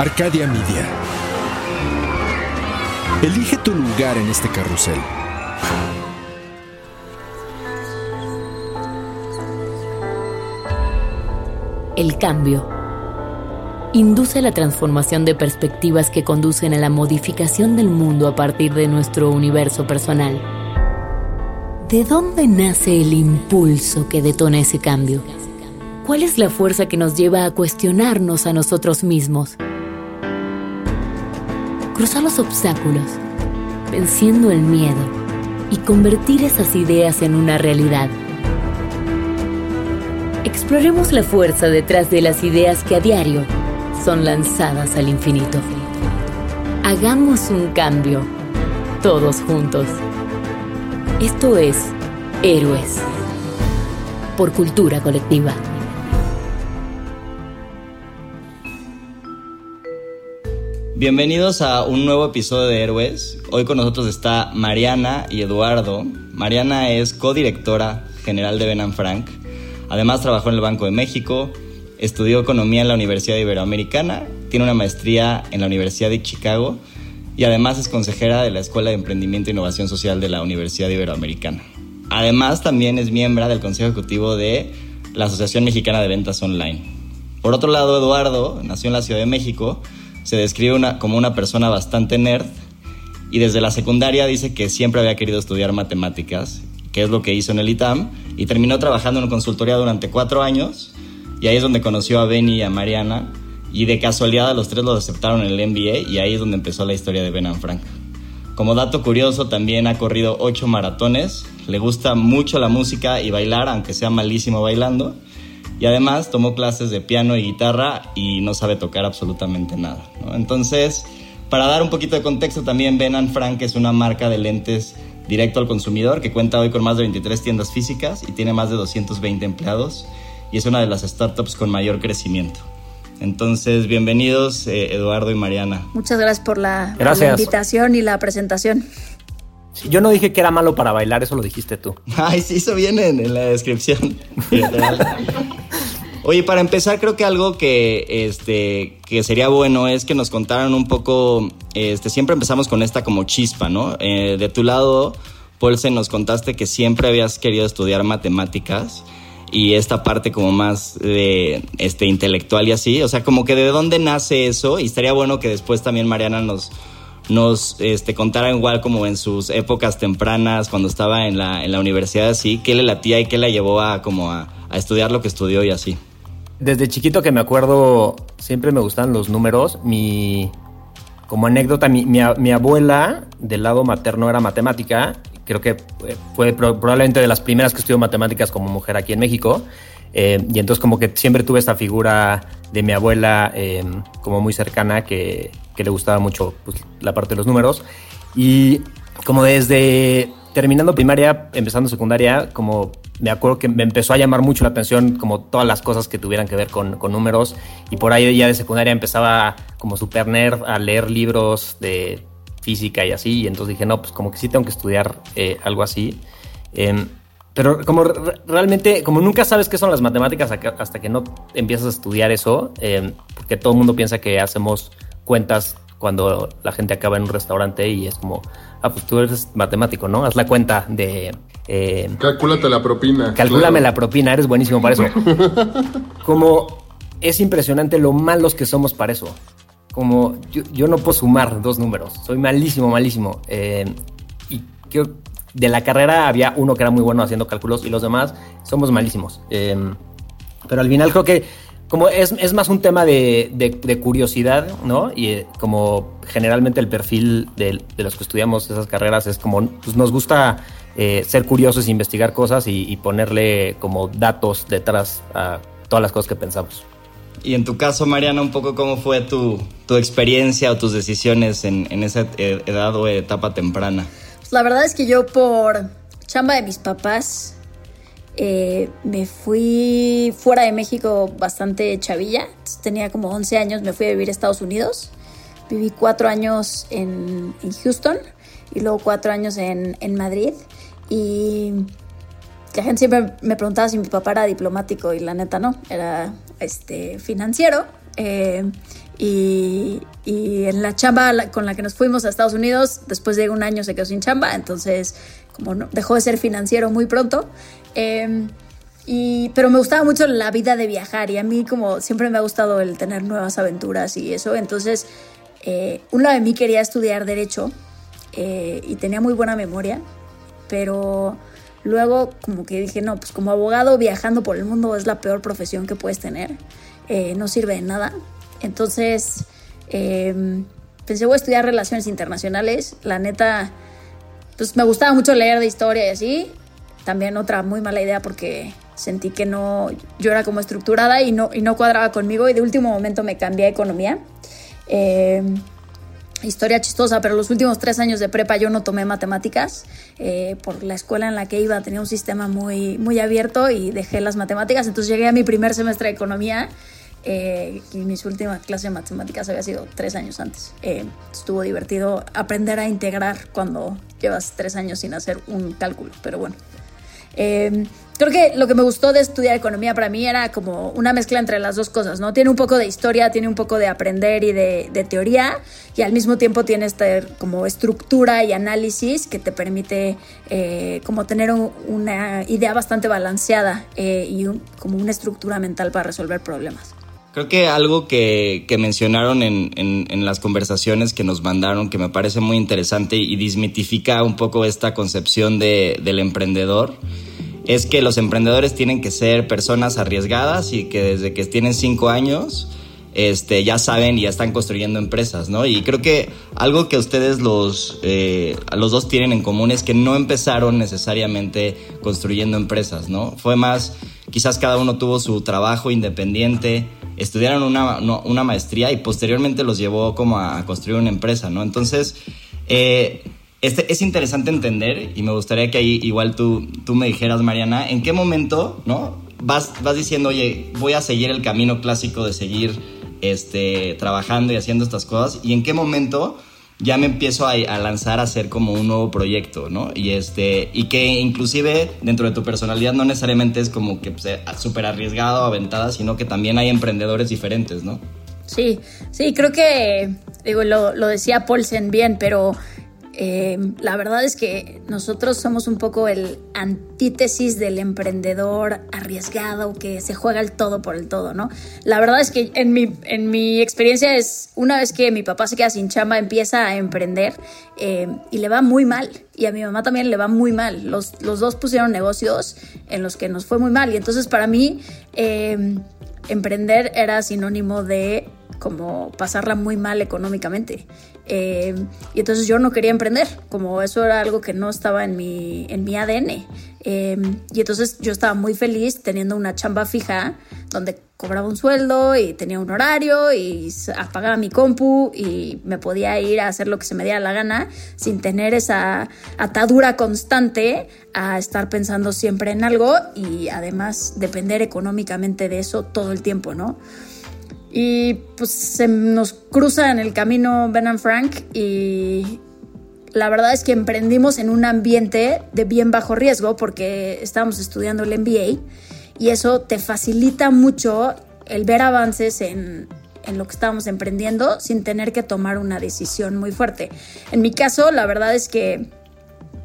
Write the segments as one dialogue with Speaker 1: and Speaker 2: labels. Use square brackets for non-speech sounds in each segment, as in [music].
Speaker 1: Arcadia Media. Elige tu lugar en este carrusel.
Speaker 2: El cambio induce la transformación de perspectivas que conducen a la modificación del mundo a partir de nuestro universo personal. ¿De dónde nace el impulso que detona ese cambio? ¿Cuál es la fuerza que nos lleva a cuestionarnos a nosotros mismos? Cruzar los obstáculos, venciendo el miedo y convertir esas ideas en una realidad. Exploremos la fuerza detrás de las ideas que a diario son lanzadas al infinito. Hagamos un cambio, todos juntos. Esto es Héroes, por cultura colectiva.
Speaker 3: Bienvenidos a un nuevo episodio de Héroes. Hoy con nosotros está Mariana y Eduardo. Mariana es codirectora general de Ben Frank. Además trabajó en el Banco de México, estudió economía en la Universidad Iberoamericana, tiene una maestría en la Universidad de Chicago y además es consejera de la Escuela de Emprendimiento e Innovación Social de la Universidad Iberoamericana. Además también es miembro del Consejo Ejecutivo de la Asociación Mexicana de Ventas Online. Por otro lado, Eduardo nació en la Ciudad de México, se describe una, como una persona bastante nerd y desde la secundaria dice que siempre había querido estudiar matemáticas, que es lo que hizo en el ITAM, y terminó trabajando en consultoría durante cuatro años, y ahí es donde conoció a Benny y a Mariana, y de casualidad los tres los aceptaron en el MBA, y ahí es donde empezó la historia de Ben and Frank. Como dato curioso, también ha corrido ocho maratones, le gusta mucho la música y bailar, aunque sea malísimo bailando, y además tomó clases de piano y guitarra y no sabe tocar absolutamente nada. ¿no? Entonces, para dar un poquito de contexto, también Ben Frank es una marca de lentes directo al consumidor que cuenta hoy con más de 23 tiendas físicas y tiene más de 220 empleados y es una de las startups con mayor crecimiento. Entonces, bienvenidos eh, Eduardo y Mariana.
Speaker 4: Muchas gracias por la, por la
Speaker 5: Gracias.
Speaker 4: invitación y la presentación.
Speaker 5: Yo no dije que era malo para bailar, eso lo dijiste tú. [laughs]
Speaker 3: Ay, sí, eso viene en, en la descripción. [laughs] Oye, para empezar, creo que algo que, este, que sería bueno es que nos contaran un poco, este, siempre empezamos con esta como chispa, ¿no? Eh, de tu lado, Paulsen, nos contaste que siempre habías querido estudiar matemáticas y esta parte como más de, este, intelectual y así, o sea, como que de dónde nace eso y estaría bueno que después también Mariana nos, nos este, contara igual como en sus épocas tempranas, cuando estaba en la, en la universidad así, qué le latía y qué la llevó a, como a estudiar lo que estudió y así.
Speaker 5: Desde chiquito que me acuerdo, siempre me gustan los números. Mi, como anécdota, mi, mi abuela del lado materno era matemática. Creo que eh, fue pro- probablemente de las primeras que estudió matemáticas como mujer aquí en México. Eh, y entonces como que siempre tuve esta figura de mi abuela eh, como muy cercana que, que le gustaba mucho pues, la parte de los números. Y como desde terminando primaria, empezando secundaria, como me acuerdo que me empezó a llamar mucho la atención como todas las cosas que tuvieran que ver con, con números. Y por ahí ya de secundaria empezaba como super nerd a leer libros de física y así. Y entonces dije, no, pues como que sí tengo que estudiar eh, algo así. Em, pero como re- realmente, como nunca sabes qué son las matemáticas hasta que no empiezas a estudiar eso, eh, porque todo el mundo piensa que hacemos cuentas cuando la gente acaba en un restaurante y es como, ah, pues tú eres matemático, ¿no? Haz la cuenta de... eh,
Speaker 6: Calcúlate la propina.
Speaker 5: Calcúlame
Speaker 6: claro.
Speaker 5: la propina, eres buenísimo para eso. [laughs] Como es impresionante lo malos que somos para eso. Como yo, yo no puedo sumar dos números, soy malísimo, malísimo. Eh, y creo de la carrera había uno que era muy bueno haciendo cálculos y los demás somos malísimos. Eh, pero al final creo que como es, es más un tema de, de- de curiosidad, ¿no? Y eh, como generalmente el perfil de, de los que estudiamos esas carreras es como, pues nos gusta eh, ser curiosos, investigar cosas y, ponerle como datos detrás a todas las cosas que pensamos.
Speaker 3: Y en tu caso, Mariana, un poco cómo fue tu, tu experiencia o tus decisiones en, en, esa edad o etapa temprana.
Speaker 4: Pues la verdad es que yo por chamba de mis papás eh, me fui fuera de México bastante chavilla. Tenía como 11 años, me fui a vivir a Estados Unidos. Viví cuatro años en, en Houston y luego cuatro años en, Madrid. Y la gente siempre me preguntaba si mi papá era diplomático y la neta no, era este, financiero. Eh, y, en la chamba con la que nos fuimos a Estados Unidos, después de un año se quedó sin chamba, entonces como no, dejó de ser financiero muy pronto. Eh, y, pero me gustaba mucho la vida de viajar y a mí como siempre me ha gustado el tener nuevas aventuras y eso. Entonces, eh, uno de mí quería estudiar derecho y tenía muy buena memoria pero luego como que dije, no, pues como abogado viajando por el mundo es la peor profesión que puedes tener, eh, no sirve de nada. Entonces em, pensé, voy a estudiar relaciones internacionales, la neta, pues me gustaba mucho leer de historia y así, también otra muy mala idea porque sentí que no, yo era como estructurada y no, y no cuadraba conmigo y de último momento me cambié a economía. Eh, historia chistosa, pero los últimos tres años de prepa yo no tomé matemáticas. Eh, por la escuela en la que iba tenía un sistema muy, muy abierto y dejé las matemáticas. Entonces llegué a mi primer semestre de economía eh, y mis últimas clases de matemáticas había sido tres años antes. Eh, estuvo divertido aprender a integrar cuando llevas tres años sin hacer un cálculo, pero bueno. Eh, creo que lo que me gustó de estudiar economía para mí era como una mezcla entre las dos cosas, ¿no? Tiene un poco de historia, tiene un poco de aprender y de, teoría, y al mismo tiempo tiene esta como estructura y análisis que te permite eh, como tener una idea bastante balanceada eh, y como una estructura mental para resolver problemas.
Speaker 3: Creo que algo que, mencionaron en, las conversaciones que nos mandaron, que me parece muy interesante y desmitifica un poco esta concepción del emprendedor, es que los emprendedores tienen que ser personas arriesgadas y que desde que tienen cinco años este, ya saben y ya están construyendo empresas, ¿no? Y creo que algo que ustedes los, eh, los dos tienen en común es que no empezaron necesariamente construyendo empresas, ¿no? Fue más, quizás cada uno tuvo su trabajo independiente, estudiaron una, maestría y posteriormente los llevó como a, construir una empresa, ¿no? Entonces, eh, este, es interesante entender y me gustaría que ahí igual tú, tú me dijeras, Mariana, en qué momento, ¿no? Vas, vas diciendo, oye, voy a seguir el camino clásico de seguir este, trabajando y haciendo estas cosas y en qué momento ya me empiezo a, lanzar a hacer como un nuevo proyecto, ¿no? Y, este, y que inclusive dentro de tu personalidad no necesariamente es como que pues, súper arriesgado o aventada, sino que también hay emprendedores diferentes, ¿no?
Speaker 4: Sí, sí, creo que, digo, lo, lo decía Paulsen bien, pero eh, la verdad es que nosotros somos un poco el antítesis del emprendedor arriesgado que se juega el todo por el todo, ¿no? La verdad es que en mi, en mi experiencia es una vez que mi papá se queda sin chamba, empieza a emprender eh, y le va muy mal. Y a mi mamá también le va muy mal. Los, los, dos pusieron negocios en los que nos fue muy mal. Y entonces para mí eh, emprender era sinónimo de como pasarla muy mal económicamente. Eh, y entonces yo no quería emprender, como eso era algo que no estaba en mi, en mi ADN. Eh, y entonces yo estaba muy feliz teniendo una chamba fija donde cobraba un sueldo y tenía un horario y apagaba mi compu y me podía ir a hacer lo que se me diera la gana sin tener esa atadura constante a estar pensando siempre en algo y además depender económicamente de eso todo el tiempo, ¿no? Y pues se nos cruza en el camino Ben and Frank y la verdad es que emprendimos en un ambiente de bien bajo riesgo porque estábamos estudiando el MBA y eso te facilita mucho el ver avances en, en lo que estábamos emprendiendo sin tener que tomar una decisión muy fuerte. En mi caso, la verdad es que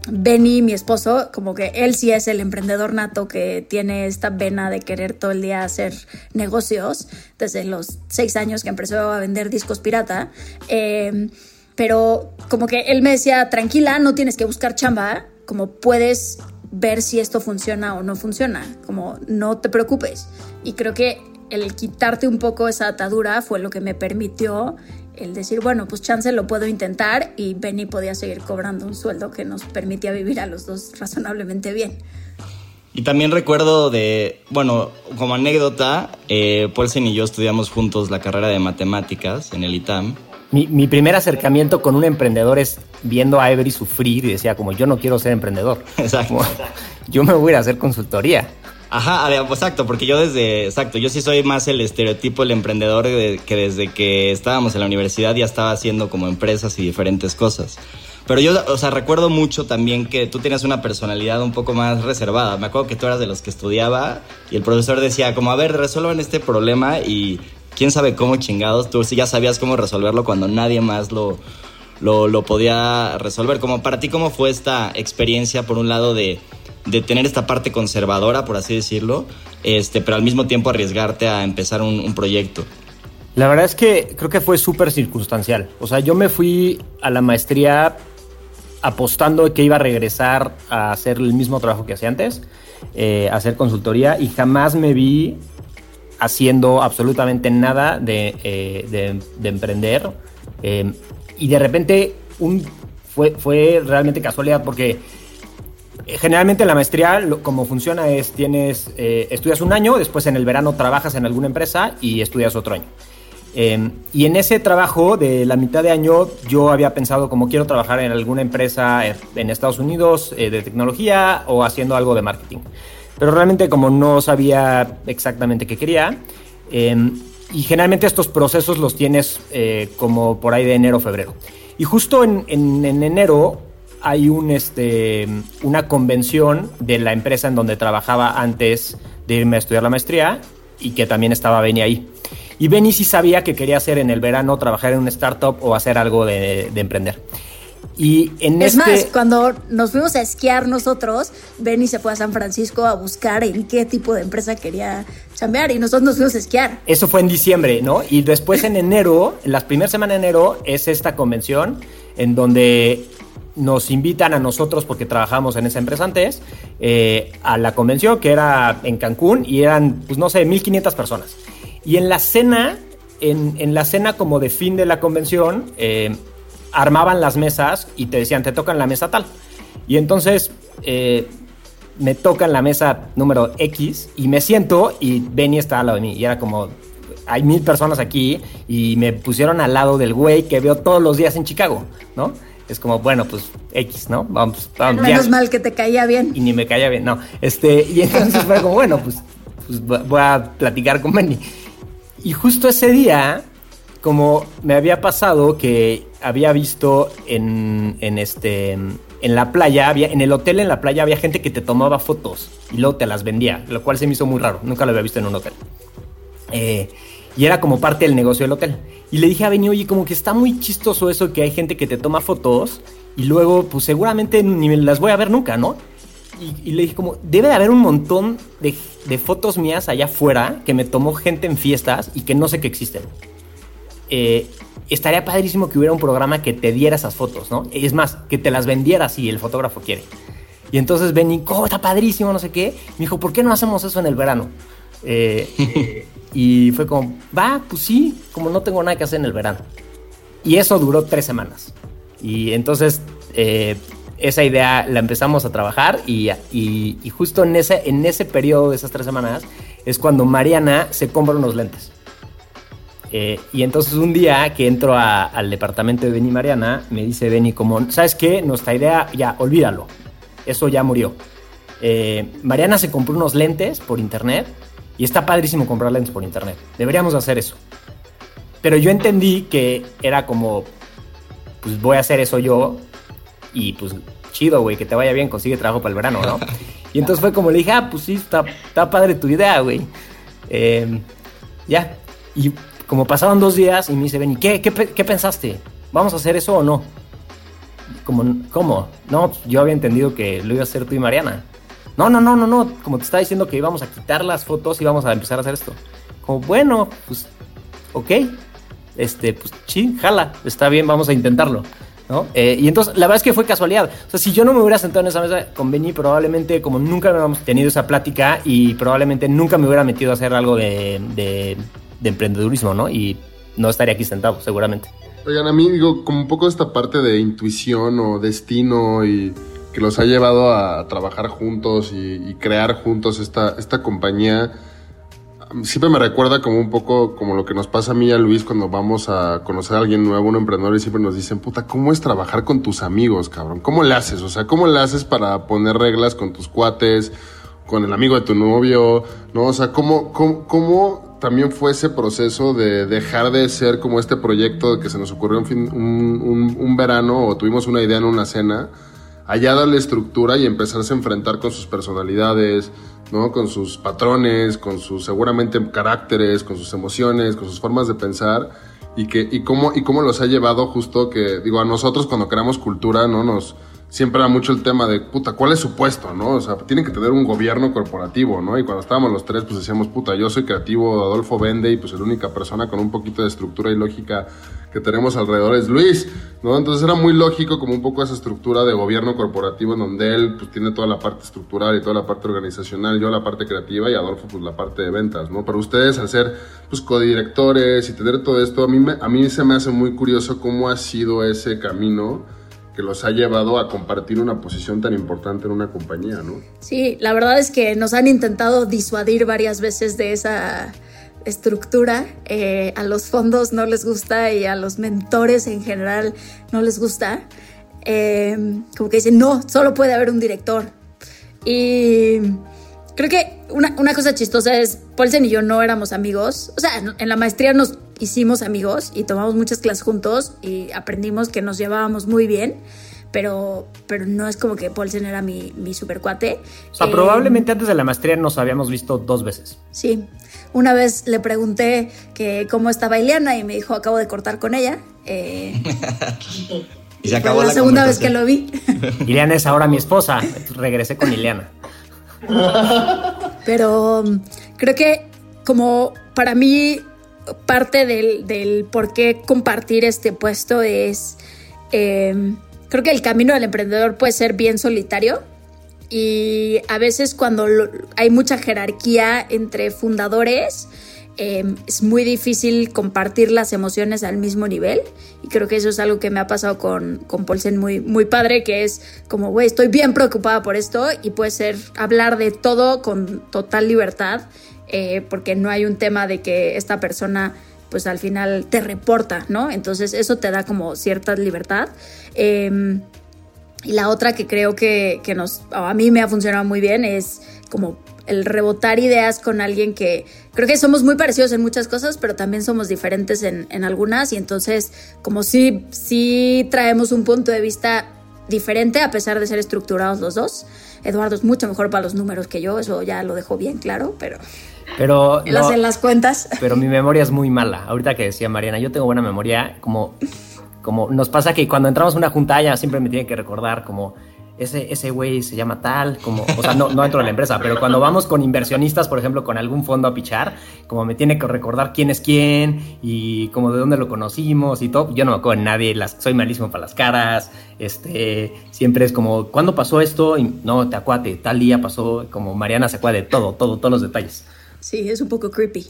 Speaker 4: Benny, mi esposo, como que él sí es el emprendedor nato que tiene esta vena de querer todo el día hacer negocios desde los seis años que empezó a vender discos pirata. Em, pero como que él me decía, tranquila, no tienes que buscar chamba, como puedes ver si esto funciona o no funciona, como no te preocupes. Y creo que el quitarte un poco esa atadura fue lo que me permitió el decir, bueno, pues chance lo puedo intentar y Benny podía seguir cobrando un sueldo que nos permitía vivir a los dos razonablemente bien.
Speaker 3: Y también recuerdo de, bueno, como anécdota, eh, Paulsen y yo estudiamos juntos la carrera de matemáticas en el ITAM.
Speaker 5: Mi, mi, primer acercamiento con un emprendedor es viendo a Every sufrir y decía como yo no quiero ser emprendedor. [laughs]
Speaker 3: Exacto.
Speaker 5: yo me voy a ir a hacer consultoría.
Speaker 3: Ajá, exacto, porque yo desde, exacto, yo sí soy más el estereotipo del emprendedor que desde que estábamos en la universidad ya estaba haciendo como empresas y diferentes cosas. Pero yo, o sea, recuerdo mucho también que tú tenías una personalidad un poco más reservada. Me acuerdo que tú eras de los que estudiaba y el profesor decía como, a ver, resuelvan este problema y quién sabe cómo chingados, tú ya sabías cómo resolverlo cuando nadie más lo, lo, lo podía resolver. Como para ti, ¿cómo fue esta experiencia, por un lado, de, de tener esta parte conservadora, por así decirlo, este, pero al mismo tiempo arriesgarte a empezar un, un proyecto?
Speaker 5: La verdad es que creo que fue súper circunstancial. O sea, yo me fui a la maestría apostando que iba a regresar a hacer el mismo trabajo que hacía antes, eh, hacer consultoría, y jamás me vi haciendo absolutamente nada de, eh, emprender. Eh, y de repente un, fue, fue realmente casualidad porque generalmente en la maestría como funciona es tienes estudias un año después en el verano trabajas en alguna empresa y estudias otro año Em, y en ese trabajo de la mitad de año yo había pensado como quiero trabajar en alguna empresa en Estados Unidos eh, de tecnología o haciendo algo de marketing. Pero realmente como no sabía exactamente qué quería, em, y generalmente estos procesos los tienes eh, como por ahí de enero o febrero. Y justo en, enero hay un, este, una convención de la empresa en donde trabajaba antes de irme a estudiar la maestría y que también estaba Beni ahí. Y Benny sí sabía que quería hacer en el verano trabajar en una startup o hacer algo de, emprender. Y en
Speaker 4: es
Speaker 5: este...
Speaker 4: más, cuando nos fuimos a esquiar nosotros, Benny se fue a San Francisco a buscar en qué tipo de empresa quería chambear y nosotros nos fuimos a esquiar.
Speaker 5: Eso fue en diciembre, ¿no? Y después en enero, en las primeras semanas de enero, es esta convención en donde nos invitan a nosotros, porque trabajamos en esa empresa antes, eh, a la convención que era en Cancún y eran, pues no sé, 1500 personas. Y en la cena, en, la cena como de fin de la convención, eh, armaban las mesas y te decían, te tocan la mesa tal. Y entonces eh, me tocan la mesa número X y me siento y Benny está al lado de mí. Y era como, hay mil personas aquí y me pusieron al lado del güey que veo todos los días en Chicago, ¿no? Es como, bueno, pues X, ¿no?
Speaker 4: Vamos, vamos. Menos mal que te caía bien.
Speaker 5: Y ni me caía bien, no. Este, y entonces fue como, bueno, pues, pues voy a platicar con Benny. Y justo ese día, como me había pasado que había visto en, este en la playa, había, en el hotel en la playa había gente que te tomaba fotos y luego te las vendía, lo cual se me hizo muy raro, nunca lo había visto en un hotel. Eh, y era como parte del negocio del hotel. Y le dije a Benny, oye, como que está muy chistoso eso que hay gente que te toma fotos y luego, pues seguramente ni las voy a ver nunca, ¿no? y, le dije como, debe de haber un montón de, fotos mías allá afuera que me tomó gente en fiestas y que no sé que existen. Eh, estaría padrísimo que hubiera un programa que te diera esas fotos, ¿no? Es más, que te las vendiera si el fotógrafo quiere. Y entonces Benny, oh, está padrísimo, no sé qué. Me dijo, ¿por qué no hacemos eso en el verano? Eh, [laughs] y fue como, va, pues sí, como no tengo nada que hacer en el verano. Y eso duró tres semanas. Y entonces eh, esa idea la empezamos a trabajar y, justo en ese, en ese periodo de esas tres semanas es cuando Mariana se compra unos lentes. Eh, y entonces un día que entro al departamento de Benny Mariana, me dice Benny como, ¿sabes qué? Nuestra idea, ya, olvídalo. Eso ya murió. Eh, Mariana se compró unos lentes por internet y está padrísimo comprar lentes por internet. Deberíamos hacer eso. Pero yo entendí que era como, pues voy a hacer eso yo y pues chido, güey, que te vaya bien, consigue trabajo para el verano, ¿no? [laughs] Y entonces fue como le dije, ah, pues sí, está, está padre tu idea, güey. Em, ya. Y como pasaban dos días y me dice, Benny, ¿qué, qué, qué pensaste? ¿Vamos a hacer eso o no? Como, ¿Cómo? No, pues, yo había entendido que lo iba a hacer tú y Mariana. No, no, no, no, no. Como te estaba diciendo que íbamos a quitar las fotos y vamos a empezar a hacer esto. Como, bueno, pues, ok. Este, pues, sí, jala. Está bien, vamos a intentarlo. ¿no? Eh, y entonces, la verdad es que fue casualidad. O sea, si yo no me hubiera sentado en esa mesa con Benny, probablemente, como nunca habíamos tenido esa plática y probablemente nunca me hubiera metido a hacer algo de, de, emprendedurismo, ¿no? Y no estaría aquí sentado, seguramente.
Speaker 6: Oigan, a mí digo, como un poco esta parte de intuición o destino y que los ha llevado a trabajar juntos y, crear juntos esta, esta compañía siempre me recuerda como un poco como lo que nos pasa a mí y a Luis cuando vamos a conocer a alguien nuevo, un emprendedor, y siempre nos dicen, puta, ¿cómo es trabajar con tus amigos, cabrón? ¿Cómo le haces? O sea, ¿cómo le haces para poner reglas con tus cuates, con el amigo de tu novio? ¿No? O sea, ¿cómo, cómo, también fue ese proceso de dejar de ser como este proyecto que se nos ocurrió un, un, un verano o tuvimos una idea en una cena? Allá darle estructura y empezarse a enfrentar con sus personalidades, ¿no? Con sus patrones, con sus seguramente caracteres, con sus emociones, con sus formas de pensar y que y cómo y cómo los ha llevado justo que digo a nosotros cuando creamos cultura, ¿no? Nos siempre era mucho el tema de, puta, ¿cuál es su puesto, no? O sea, tienen que tener un gobierno corporativo, ¿no? Y cuando estábamos los tres, pues decíamos, puta, yo soy creativo, Adolfo vende y pues la única persona con un poquito de estructura y lógica que tenemos alrededor es Luis, ¿no? Entonces era muy lógico como un poco esa estructura de gobierno corporativo en donde él pues tiene toda la parte estructural y toda la parte organizacional, yo la parte creativa y Adolfo pues la parte de ventas, ¿no? Pero ustedes al ser pues codirectores y tener todo esto, a mí, me, a mí se me hace muy curioso cómo ha sido ese camino que los ha llevado a compartir una posición tan importante en una compañía, ¿no?
Speaker 4: Sí, la verdad es que nos han intentado disuadir varias veces de esa estructura. Eh, a los fondos no les gusta y a los mentores en general no les gusta. Eh, como que dicen, no, solo puede haber un director. Y creo que una, una cosa chistosa es, Paulsen y yo no éramos amigos. O sea, en la maestría nos hicimos amigos y tomamos muchas clases juntos y aprendimos que nos llevábamos muy bien. Pero, pero no es como que Paulsen era mi, mi super cuate.
Speaker 5: O sea, probablemente antes de la maestría nos habíamos visto dos veces.
Speaker 4: Sí. Una vez le pregunté que cómo estaba Ileana y me dijo, acabo de cortar con ella. Eh, [laughs]
Speaker 3: y se acabó
Speaker 4: la, segunda vez que lo vi.
Speaker 5: Ileana es ahora mi esposa. [laughs] Regresé con Ileana.
Speaker 4: Pero um, creo que como para mí parte del, por qué compartir este puesto es, em, creo que el camino del emprendedor puede ser bien solitario. Y a veces cuando hay mucha jerarquía entre fundadores, em, es muy difícil compartir las emociones al mismo nivel y creo que eso es algo que me ha pasado con, con Paulsen muy, muy padre, que es como, güey, estoy bien preocupada por esto y puede ser hablar de todo con total libertad eh, porque no hay un tema de que esta persona pues al final te reporta, ¿no? Entonces eso te da como cierta libertad. Em, y la otra que creo que, nos, a mí me ha funcionado muy bien es como el rebotar ideas con alguien que creo que somos muy parecidos en muchas cosas, pero también somos diferentes en, en algunas y entonces como si, si traemos un punto de vista diferente a pesar de ser estructurados los dos. Eduardo es mucho mejor para los números que yo, eso ya lo dejo bien claro, pero...
Speaker 5: Pero [laughs]
Speaker 4: las en las cuentas.
Speaker 5: Pero mi memoria es muy mala. Ahorita que decía Mariana, yo tengo buena memoria, como, como nos pasa que cuando entramos a una junta ya siempre me tiene que recordar como ese, ese güey se llama tal, como, o sea, no, no dentro de la empresa, pero cuando vamos con inversionistas, por ejemplo, con algún fondo a pichar, como me tiene que recordar quién es quién y como de dónde lo conocimos y todo, yo no me acuerdo de nadie, las, soy malísimo para las caras, este, siempre es como, ¿cuándo pasó esto? Y no, te acuate, tal día pasó, como Mariana se acuerda de todo, todo, todos los detalles.
Speaker 4: Sí, es un poco creepy.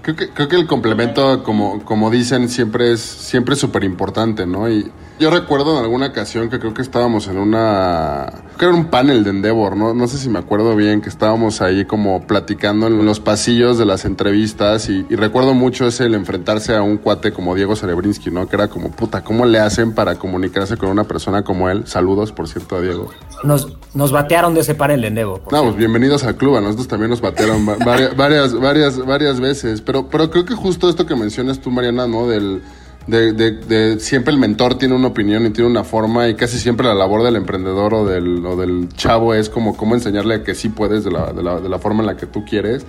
Speaker 6: Creo que, creo que el complemento, como, como dicen, siempre es siempre súper importante, ¿no? Y yo recuerdo en alguna ocasión que creo que estábamos en una... Creo que era un panel de Endeavor, ¿no? No sé si me acuerdo bien, que estábamos ahí como platicando en los pasillos de las entrevistas y, recuerdo mucho ese el enfrentarse a un cuate como Diego Cerebrinsky, ¿no? Que era como, puta, ¿cómo le hacen para comunicarse con una persona como él? Saludos, por cierto, a Diego.
Speaker 5: Nos, nos batearon de ese panel de Endeavor.
Speaker 6: No, pues bienvenidos al club, a nosotros también nos batearon varias, [laughs] varias, varias, varias veces, pero, pero creo que justo esto que mencionas tú, Mariana, ¿no? Del de, siempre el mentor tiene una opinión y tiene una forma y casi siempre la labor del emprendedor o del, o del chavo es como cómo enseñarle que sí puedes de la, de la, de la forma en la que tú quieres.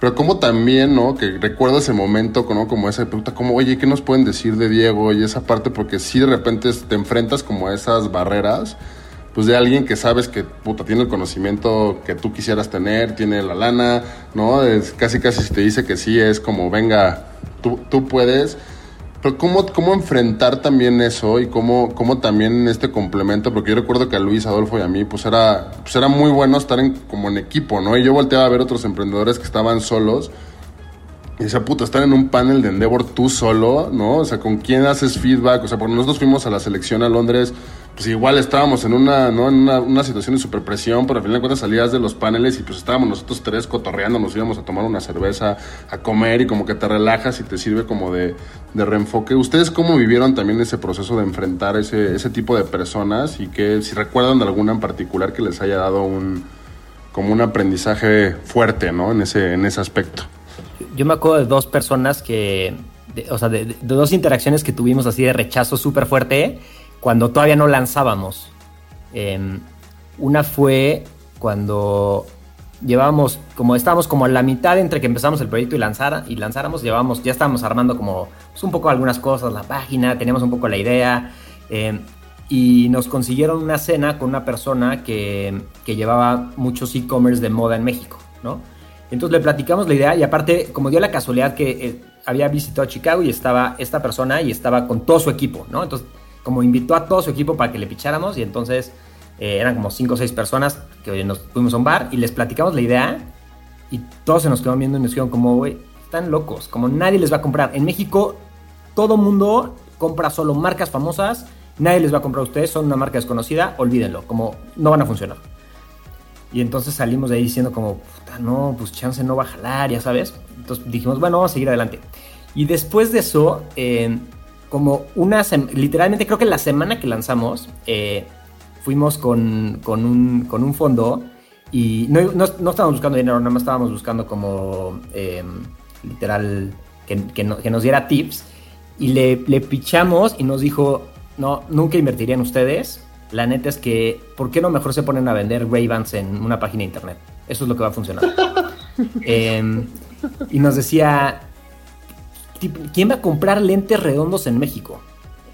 Speaker 6: Pero como también, ¿no? Que recuerdo ese momento, ¿no? Como esa pregunta, como, oye, ¿qué nos pueden decir de Diego? Y esa parte, porque si de repente te enfrentas como a esas barreras, pues de alguien que sabes que, puta, tiene el conocimiento que tú quisieras tener, tiene la lana, ¿no? Es, casi casi si te dice que sí, es como, venga, tú, tú puedes. Pero ¿cómo, cómo enfrentar también eso y cómo, cómo también este complemento, porque yo recuerdo que a Luis, Adolfo y a mí, pues era, pues era muy bueno estar en, como en equipo, ¿no? Y yo volteaba a ver otros emprendedores que estaban solos Y decía, puta, estar en un panel de Endeavor tú solo, ¿no? O sea, ¿con quién haces feedback? O sea, porque nosotros fuimos a la selección a Londres, pues igual estábamos en una, ¿no? En una, una situación de superpresión, pero al final de cuentas salías de los paneles y pues estábamos nosotros tres cotorreando, nos íbamos a tomar una cerveza, a comer y como que te relajas y te sirve como de, de reenfoque. ¿Ustedes cómo vivieron también ese proceso de enfrentar ese, ese tipo de personas y que si recuerdan de alguna en particular que les haya dado un como un aprendizaje fuerte, ¿no? En ese, en ese aspecto.
Speaker 5: Yo me acuerdo de dos personas que, o sea, de, dos interacciones que tuvimos así de rechazo súper fuerte cuando todavía no lanzábamos. Em, una fue cuando llevábamos, como estábamos como a la mitad entre que empezamos el proyecto y, lanzar, y lanzáramos, llevábamos, ya estábamos armando como pues, un poco algunas cosas, la página, teníamos un poco la idea. Em, y nos consiguieron una cena con una persona que, que llevaba muchos e-commerce de moda en México, ¿no? Entonces le platicamos la idea y aparte, como dio la casualidad que eh, había visitado Chicago y estaba esta persona y estaba con todo su equipo, ¿no? Entonces, como invitó a todo su equipo para que le picháramos y entonces eh, eran como cinco o seis personas que nos fuimos a un bar y les platicamos la idea y todos se nos quedaron viendo y nos dijeron como, güey, están locos, como nadie les va a comprar. En México todo mundo compra solo marcas famosas Nadie les va a comprar a ustedes, son una marca desconocida, olvídenlo, como no van a funcionar. Y entonces salimos de ahí diciendo como, puta, no, pues chance no va a jalar, ya sabes. Entonces dijimos, bueno, vamos a seguir adelante. Y después de eso, eh, como una, literalmente creo que la semana que lanzamos, eh, fuimos con, con, un, con, un, fondo y no, no, estábamos buscando dinero, nada más estábamos buscando como, eh, literal, que, que, que, nos diera tips. Y le, le pichamos y nos dijo, no, nunca invertiría en ustedes. La neta es que, ¿por qué no mejor se ponen a vender Ray-Bans en una página de internet? Eso es lo que va a funcionar. [laughs] Em, y nos decía, ¿quién va a comprar lentes redondos en México?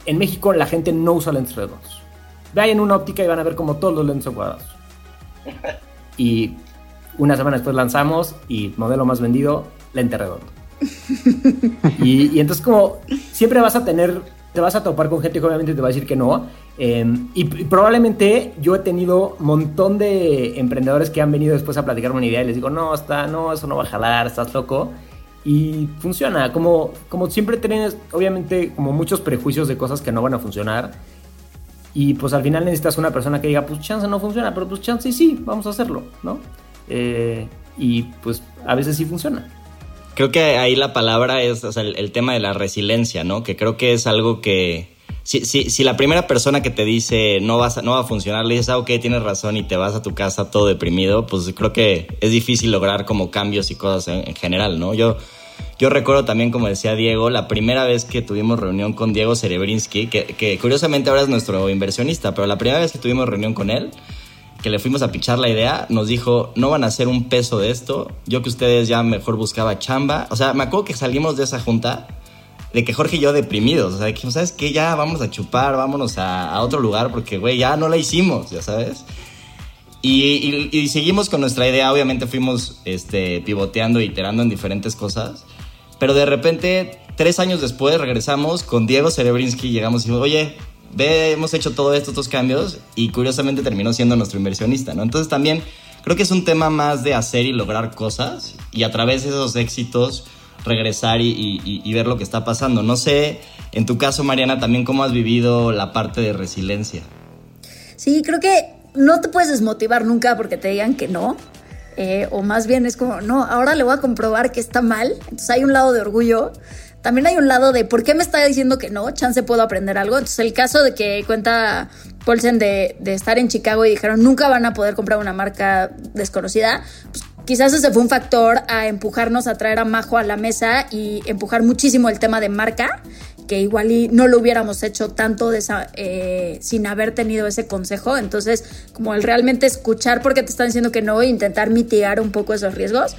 Speaker 5: En México la gente no usa lentes redondos. Vayan una óptica y van a ver como todos los lentes son cuadrados. [laughs] Y una semana después lanzamos y modelo más vendido, lente redondo. [laughs] Y, y entonces como siempre vas a tener te vas a topar con gente que obviamente te va a decir que no. Em, y, probablemente yo he tenido un montón de emprendedores que han venido después a platicarme una idea y les digo, no, está, no, eso no va a jalar, estás loco. Y funciona, como, como siempre tienes, obviamente, como muchos prejuicios de cosas que no van a funcionar. Y pues al final necesitas una persona que diga, pues chance no funciona, pero pues chance sí, vamos a hacerlo, ¿no? Eh, y pues a veces sí funciona.
Speaker 3: Creo que ahí la palabra es el, tema de la resiliencia, ¿no? Que creo que es algo que... Si, si, si la primera persona que te dice no, vas no va a funcionar, le dices, ah, ok, tienes razón y te vas a tu casa todo deprimido, pues creo que es difícil lograr como cambios y cosas en, general, ¿no? Yo, yo recuerdo también, como decía Diego, la primera vez que tuvimos reunión con Diego Cerebrinsky, que, curiosamente ahora es nuestro inversionista, pero la primera vez que tuvimos reunión con él, que le fuimos a pichar la idea, nos dijo, no van a hacer un peso de esto, yo que ustedes ya mejor buscaba chamba. O sea, me acuerdo que salimos de esa junta de que Jorge y yo deprimidos, o sea, que ¿sabes qué? Ya vamos a chupar, vámonos a, otro lugar porque, güey, ya no la hicimos, ya sabes. Y, seguimos con nuestra idea, obviamente fuimos este, pivoteando, iterando en diferentes cosas, pero de repente, tres años después, regresamos con Diego Cerebrinsky y llegamos y dijimos, oye, ve, hemos hecho todo esto, estos cambios y curiosamente terminó siendo nuestro inversionista, ¿no? Entonces también creo que es un tema más de hacer y lograr cosas y a través de esos éxitos regresar y, ver lo que está pasando. No sé, en tu caso, Mariana, también cómo has vivido la parte de resiliencia.
Speaker 4: Sí, creo que no te puedes desmotivar nunca porque te digan que no. Eh, o más bien es como, no, ahora le voy a comprobar que está mal. Entonces hay un lado de orgullo también hay un lado de por qué me está diciendo que no, chance puedo aprender algo. Entonces, el caso de que cuenta Paulsen de, estar en Chicago y dijeron nunca van a poder comprar una marca desconocida, pues quizás ese fue un factor a empujarnos a traer a Majo a la mesa y empujar muchísimo el tema de marca, que igual y no lo hubiéramos hecho tanto eh, sin haber tenido ese consejo. Entonces, como el realmente escuchar por qué te están diciendo que no e intentar mitigar un poco esos riesgos.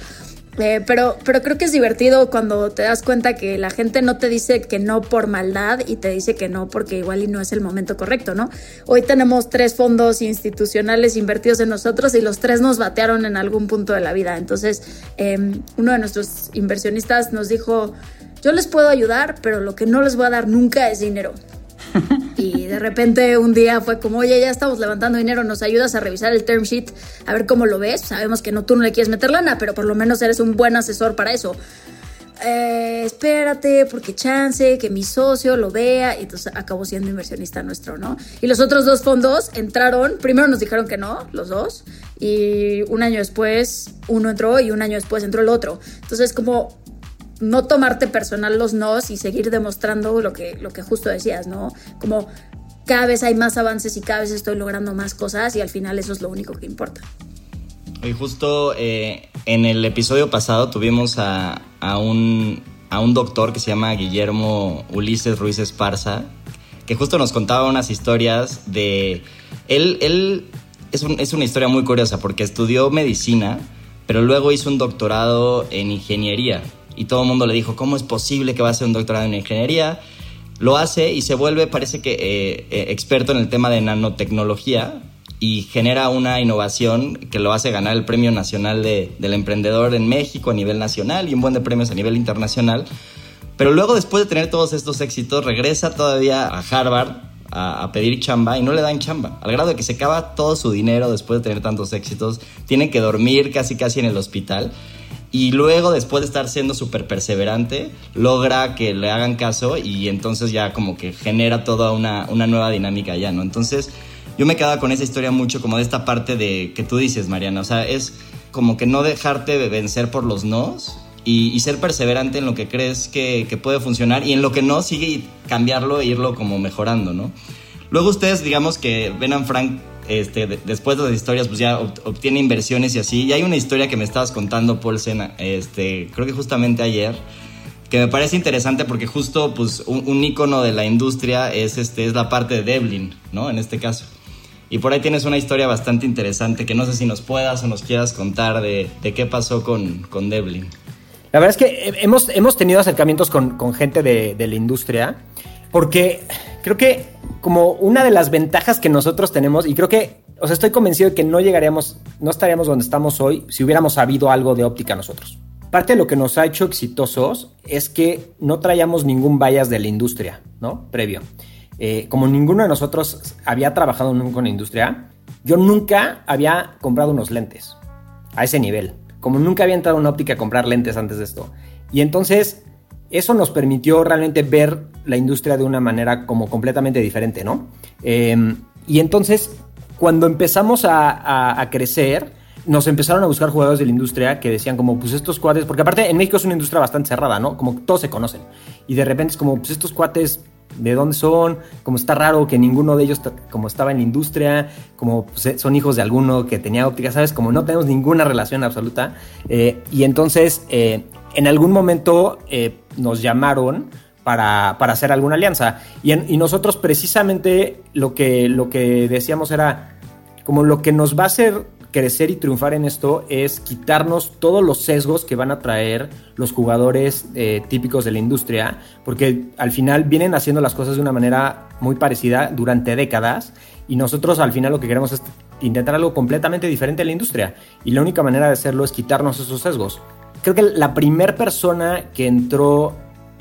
Speaker 4: Eh, pero, pero creo que es divertido cuando te das cuenta que la gente no te dice que no por maldad y te dice que no porque igual y no es el momento correcto, ¿no? Hoy tenemos tres fondos institucionales invertidos en nosotros y los tres nos batearon en algún punto de la vida. Entonces, em, uno de nuestros inversionistas nos dijo, yo les puedo ayudar, pero lo que no les voy a dar nunca es dinero. [laughs] Y de repente un día fue como, oye, ya estamos levantando dinero, nos ayudas a revisar el term sheet, a ver cómo lo ves. Sabemos que no tú no le quieres meter lana, pero por lo menos eres un buen asesor para eso. eh, espérate, porque chance, que mi socio lo vea, y entonces acabó siendo inversionista nuestro, ¿no? Y los otros dos fondos entraron, primero nos dijeron que no, los dos, y un año después uno entró y un año después entró el otro. Entonces, como no tomarte personal los nos y seguir demostrando lo que, lo que justo decías, ¿no? Como cada vez hay más avances y cada vez estoy logrando más cosas y al final eso es lo único que importa.
Speaker 3: Y justo eh, en el episodio pasado tuvimos a, un, a un doctor que se llama Guillermo Ulises Ruiz Esparza, que justo nos contaba unas historias de... Él, él es, es una historia muy curiosa porque estudió medicina, pero luego hizo un doctorado en ingeniería. Y todo el mundo le dijo, ¿cómo es posible que va a hacer un doctorado en ingeniería? Lo hace y se vuelve, parece que, eh, eh, experto en el tema de nanotecnología, y genera una innovación que lo hace ganar el Premio Nacional de, del Emprendedor en México a nivel nacional y un buen de premios a nivel internacional. Pero luego, después de tener todos estos éxitos, regresa todavía a Harvard a, pedir chamba y no le dan chamba. Al grado de que se acaba todo su dinero después de tener tantos éxitos, tiene que dormir casi casi en el hospital. Y luego, después de estar siendo súper perseverante, logra que le hagan caso y entonces ya como que genera toda una, una nueva dinámica ya, ¿no? Entonces, yo me quedaba con esa historia mucho como de esta parte de que tú dices, Mariana. O sea, es como que no dejarte vencer por los nos y, ser perseverante en lo que crees que, puede funcionar y en lo que no, sigue cambiarlo e irlo como mejorando, ¿no? Luego ustedes, digamos que Ben Frank, este, después de las historias, pues ya obtiene inversiones y así. Y hay una historia que me estabas contando, Paul Sena, este, creo que justamente ayer, que me parece interesante porque justo pues un, un ícono de la industria es, este, es la parte de Devlin, ¿no? En este caso. Y por ahí tienes una historia bastante interesante que no sé si nos puedas o nos quieras contar de, qué pasó con, con Devlin.
Speaker 5: La verdad es que hemos, hemos tenido acercamientos con, con gente de, de, la industria porque creo que como una de las ventajas que nosotros tenemos, y creo que, o sea, estoy convencido de que no llegaríamos, no estaríamos donde estamos hoy si hubiéramos sabido algo de óptica nosotros. Parte de lo que nos ha hecho exitosos es que no traíamos ningún bias de la industria, ¿no? Previo. Eh, como ninguno de nosotros había trabajado nunca con la industria, yo nunca había comprado unos lentes a ese nivel. Como nunca había entrado una óptica a comprar lentes antes de esto. Y entonces eso nos permitió realmente ver la industria de una manera como completamente diferente, ¿no? Em, y entonces, cuando empezamos a, a, crecer, nos empezaron a buscar jugadores de la industria que decían como, pues estos cuates, porque aparte en México es una industria bastante cerrada, ¿no? Como todos se conocen. Y de repente es como, pues estos cuates de dónde son, como está raro que ninguno de ellos, como estaba en la industria, como pues, eh, son hijos de alguno que tenía óptica, ¿sabes? Como no tenemos ninguna relación absoluta. Eh, y entonces, eh, en algún momento nos llamaron para, hacer alguna alianza. Y, y, nosotros precisamente lo que, lo que decíamos era, como lo que nos va a hacer crecer y triunfar en esto es quitarnos todos los sesgos que van a traer los jugadores eh, típicos de la industria, porque al final vienen haciendo las cosas de una manera muy parecida durante décadas y nosotros al final lo que queremos es intentar algo completamente diferente a la industria y la única manera de hacerlo es quitarnos esos sesgos. Creo que la primera persona que entró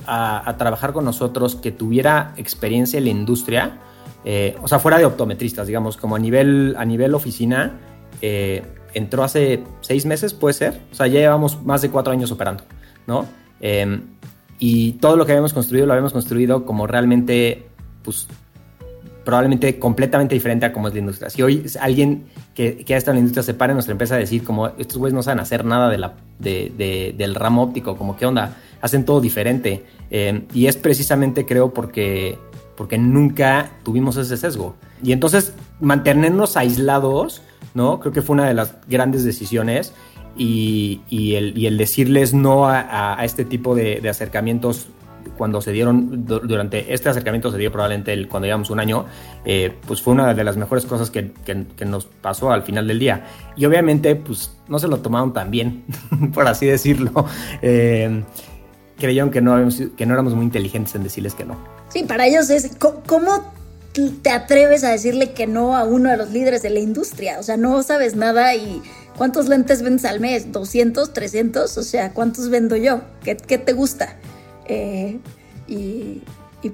Speaker 5: a, trabajar con nosotros que tuviera experiencia en la industria, eh, o sea, fuera de optometristas, digamos, como a nivel, a nivel oficina, eh, entró hace seis meses, puede ser. O sea, ya llevamos más de cuatro años operando, ¿no? Em, y todo lo que habíamos construido lo habíamos construido como realmente, pues, probablemente completamente diferente a cómo es la industria. Si hoy alguien que, que ha estado en la industria se para en nuestra empresa a decir como estos güeyes no saben hacer nada de la, de, del ramo óptico, como qué onda, hacen todo diferente. Em, y es precisamente creo porque, porque nunca tuvimos ese sesgo. Y entonces mantenernos aislados ¿no? Creo que fue una de las grandes decisiones y, el, decirles no a, este tipo de, acercamientos cuando se dieron, durante este acercamiento se dio probablemente el, cuando llevamos un año, eh, pues fue una de las mejores cosas que, nos pasó al final del día. Y obviamente, pues no se lo tomaron tan bien, [laughs] por así decirlo. Eh, creyeron que no, que no éramos muy inteligentes en decirles que no.
Speaker 4: Sí, para ellos es, ¿cómo te atreves a decirle que no a uno de los líderes de la industria. O sea, no sabes nada y ¿cuántos lentes vendes al mes? ¿200? ¿300? O sea, ¿cuántos vendo yo? ¿Qué, te gusta? Eh, y,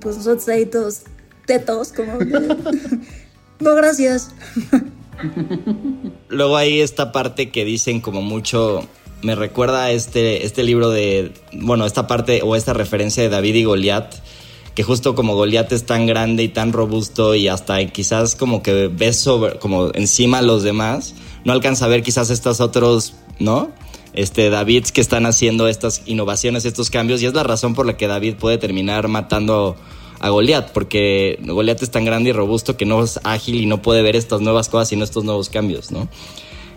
Speaker 4: pues nosotros ahí todos tetos, como... [laughs] no, gracias. [laughs]
Speaker 3: Luego hay esta parte que dicen como mucho me recuerda este, este libro de, bueno, esta parte o esta referencia de David y Goliat, que justo como Goliat es tan grande y tan robusto y hasta quizás como que ves sobre, como encima a los demás, no alcanza a ver quizás estos otros, ¿no? Este, Davids que están haciendo estas innovaciones, estos cambios, y es la razón por la que David puede terminar matando a Goliat, porque Goliat es tan grande y robusto que no es ágil y no puede ver estas nuevas cosas sino estos nuevos cambios, ¿no?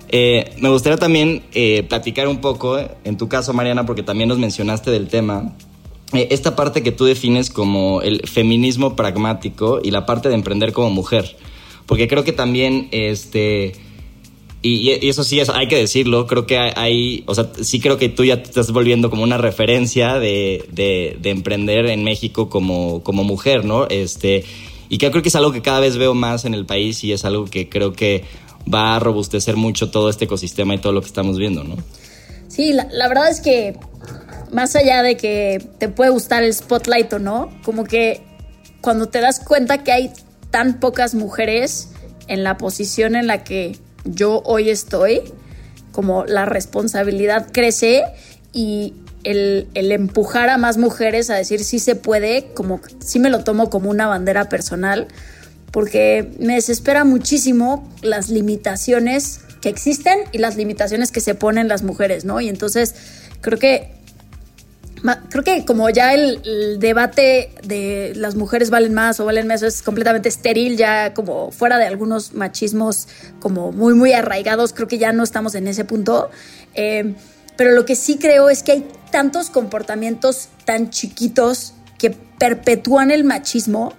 Speaker 3: Eh, me gustaría también eh, platicar un poco, en tu caso, Mariana, porque también nos mencionaste del tema, eh, esta parte que tú defines como el feminismo pragmático y la parte de emprender como mujer. Porque creo que también, este, y, eso sí, es, hay que decirlo, creo que hay, o sea, sí creo que tú ya te estás volviendo como una referencia de, de, de emprender en México como, como mujer, ¿no? Este, y que creo que es algo que cada vez veo más en el país y es algo que creo que va a robustecer mucho todo este ecosistema y todo lo que estamos viendo, ¿no?
Speaker 4: Sí, la, verdad es que más allá de que te puede gustar el spotlight o no, como que cuando te das cuenta que hay tan pocas mujeres en la posición en la que yo hoy estoy, como la responsabilidad crece y el, el, empujar a más mujeres a decir sí se puede, como sí me lo tomo como una bandera personal, porque me desespera muchísimo las limitaciones que existen y las limitaciones que se ponen las mujeres, ¿no? Y entonces creo que creo que como ya el, debate de las mujeres valen más o valen menos es completamente estéril, ya como fuera de algunos machismos como muy, muy arraigados, creo que ya no estamos en ese punto. Eh, pero lo que sí creo es que hay tantos comportamientos tan chiquitos que perpetúan el machismo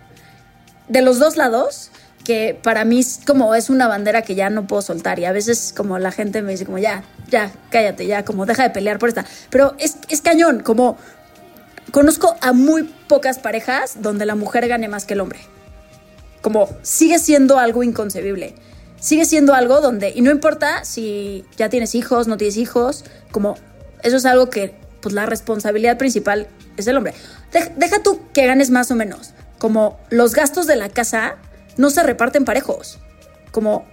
Speaker 4: de los dos lados que para mí es como es una bandera que ya no puedo soltar y a veces como la gente me dice como ya, ya, cállate, ya, como deja de pelear por esta. Pero es, es cañón, como conozco a muy pocas parejas donde la mujer gane más que el hombre. Como sigue siendo algo inconcebible. Sigue siendo algo donde, y no importa si ya tienes hijos, no tienes hijos, como eso es algo que pues la responsabilidad principal es el hombre. deja tú que ganes más o menos como los gastos de la casa no se reparten parejos. Como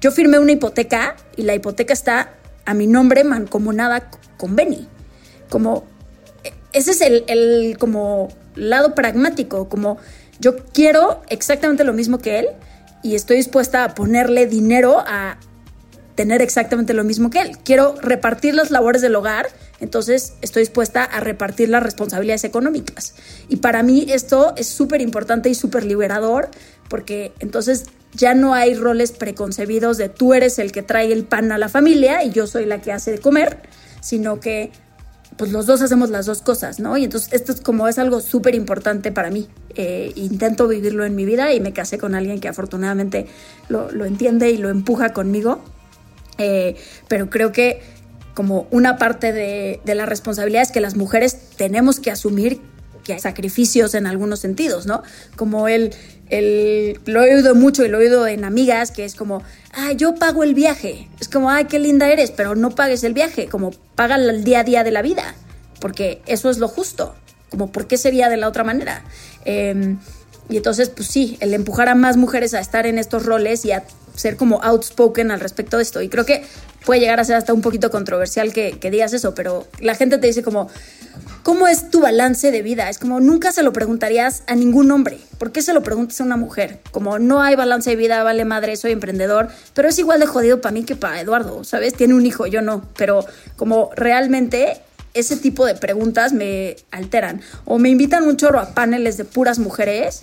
Speaker 4: yo firmé una hipoteca y la hipoteca está a mi nombre mancomunada con Benny. Como ese es el, el como lado pragmático, como yo quiero exactamente lo mismo que él y estoy dispuesta a ponerle dinero a tener exactamente lo mismo que él. Quiero repartir las labores del hogar entonces, estoy dispuesta a repartir las responsabilidades económicas. Y para mí esto es súper importante y súper liberador, porque entonces ya no hay roles preconcebidos de tú eres el que trae el pan a la familia y yo soy la que hace de comer, sino que pues los dos hacemos las dos cosas, ¿no? Y entonces esto es como es algo súper importante para mí. Eh, intento vivirlo en mi vida y me casé con alguien que afortunadamente lo, entiende y lo empuja conmigo. Eh, pero creo que como una parte de, la responsabilidad es que las mujeres tenemos que asumir que sacrificios en algunos sentidos, ¿no? Como el, el, lo he oído mucho y lo he oído en amigas, que es como, ah, yo pago el viaje. Es como, ay, qué linda eres, pero no pagues el viaje, como paga el día a día de la vida, porque eso es lo justo, como, ¿por qué sería de la otra manera? Em, y entonces, pues sí, el empujar a más mujeres a estar en estos roles y a ser como outspoken al respecto de esto. Y creo que puede llegar a ser hasta un poquito controversial que, digas eso, pero la gente te dice como, ¿cómo es tu balance de vida? Es como, nunca se lo preguntarías a ningún hombre. ¿Por qué se lo preguntas a una mujer? Como, no hay balance de vida, vale madre, soy emprendedor, pero es igual de jodido para mí que para Eduardo, ¿sabes? Tiene un hijo, yo no, pero como realmente ese tipo de preguntas me alteran. O me invitan un chorro a paneles de puras mujeres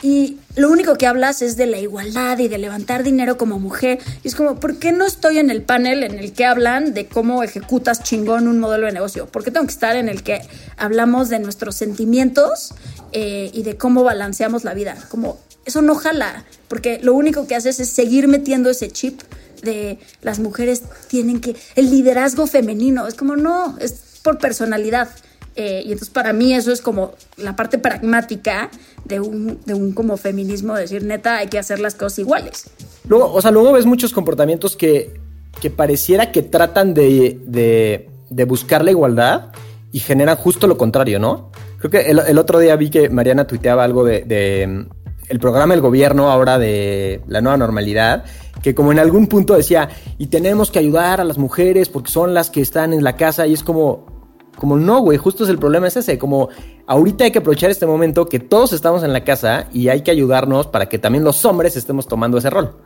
Speaker 4: y lo único que hablas es de la igualdad y de levantar dinero como mujer. Y es como, ¿por qué no estoy en el panel en el que hablan de cómo ejecutas chingón un modelo de negocio? ¿Por qué tengo que estar en el que hablamos de nuestros sentimientos eh, y de cómo balanceamos la vida? Como, eso no jala, porque lo único que haces es seguir metiendo ese chip de las mujeres tienen que, el liderazgo femenino, es como, no, es por personalidad. Eh, y entonces para mí eso es como la parte pragmática de un, de un como feminismo, decir neta, hay que hacer las cosas iguales.
Speaker 5: Luego, o sea, luego ves muchos comportamientos que, que pareciera que tratan de, de, buscar la igualdad y generan justo lo contrario, ¿no? Creo que el, otro día vi que Mariana tuiteaba algo de, de el programa del gobierno ahora de la nueva normalidad que como en algún punto decía, y tenemos que ayudar a las mujeres porque son las que están en la casa y es como, como no, güey, justo es el problema es ese, como ahorita hay que aprovechar este momento que todos estamos en la casa y hay que ayudarnos para que también los hombres estemos tomando ese rol.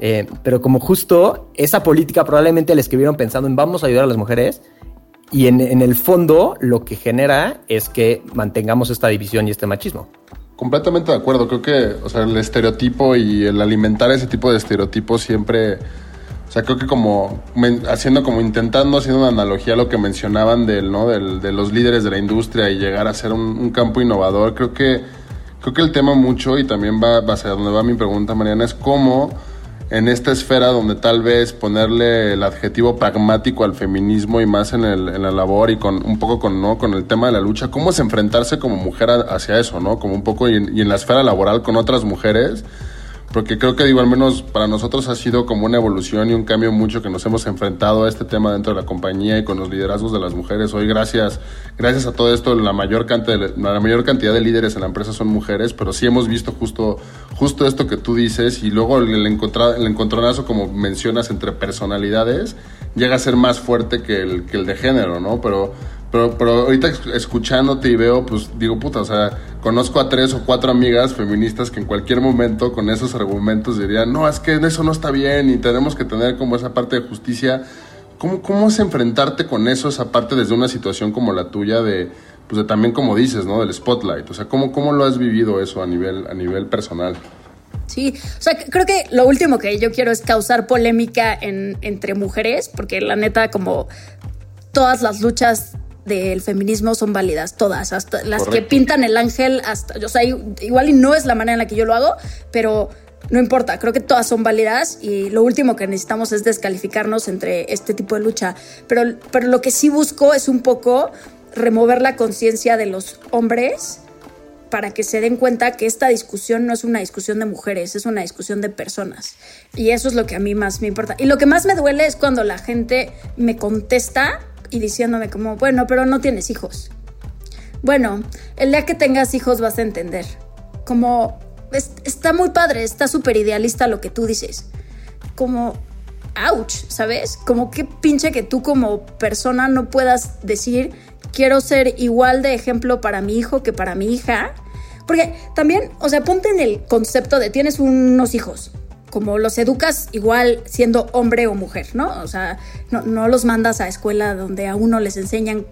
Speaker 5: Eh, pero como justo esa política probablemente la escribieron pensando en vamos a ayudar a las mujeres y en, en el fondo lo que genera es que mantengamos esta división y este machismo.
Speaker 6: Completamente de acuerdo. Creo que, o sea, el estereotipo y el alimentar ese tipo de estereotipos siempre. O sea, creo que como haciendo como intentando, haciendo una analogía a lo que mencionaban del, ¿no? Del, de los líderes de la industria y llegar a ser un, campo innovador, creo que, creo que el tema mucho, y también va, va hacia donde va mi pregunta, Mariana, es cómo en esta esfera donde tal vez ponerle el adjetivo pragmático al feminismo y más en, el, en la labor y con un poco con, ¿no? con el tema de la lucha, cómo es enfrentarse como mujer hacia eso, ¿no? Como un poco y en la esfera laboral con otras mujeres porque creo que digo, al menos para nosotros ha sido como una evolución y un cambio mucho que nos hemos enfrentado a este tema dentro de la compañía y con los liderazgos de las mujeres. Hoy gracias, gracias a todo esto, la mayor cantidad de, la mayor cantidad de líderes en la empresa son mujeres, pero sí hemos visto justo, justo esto que tú dices y luego el, encontrar, el encontronazo, como mencionas, entre personalidades llega a ser más fuerte que el, que el de género, ¿no? Pero pero, pero ahorita escuchándote y veo, pues digo, puta, o sea, conozco a tres o cuatro amigas feministas que en cualquier momento con esos argumentos dirían, no, es que eso no está bien y tenemos que tener como esa parte de justicia. ¿Cómo, cómo es enfrentarte con eso, esa parte desde una situación como la tuya de, pues de también como dices, ¿no? Del spotlight. O sea, ¿cómo, cómo lo has vivido eso a nivel, a nivel personal?
Speaker 4: Sí, o sea, creo que lo último que yo quiero es causar polémica en, entre mujeres, porque la neta, como todas las luchas del feminismo son válidas, todas, hasta las que pintan el ángel, hasta, o sea, igual y no es la manera en la que yo lo hago, pero no importa, creo que todas son válidas y lo último que necesitamos es descalificarnos entre este tipo de lucha, pero, pero lo que sí busco es un poco remover la conciencia de los hombres para que se den cuenta que esta discusión no es una discusión de mujeres, es una discusión de personas. Y eso es lo que a mí más me importa. Y lo que más me duele es cuando la gente me contesta y diciéndome como, bueno, pero no tienes hijos. Bueno, el día que tengas hijos vas a entender. Como, está muy padre, está súper idealista lo que tú dices. Como, ouch, ¿sabes? Como qué pinche que tú como persona no puedas decir, quiero ser igual de ejemplo para mi hijo que para mi hija. Porque también, o sea, ponte en el concepto de tienes unos hijos como los educas igual siendo hombre o mujer, ¿no? O sea, no, los mandas a escuela donde a uno les enseñan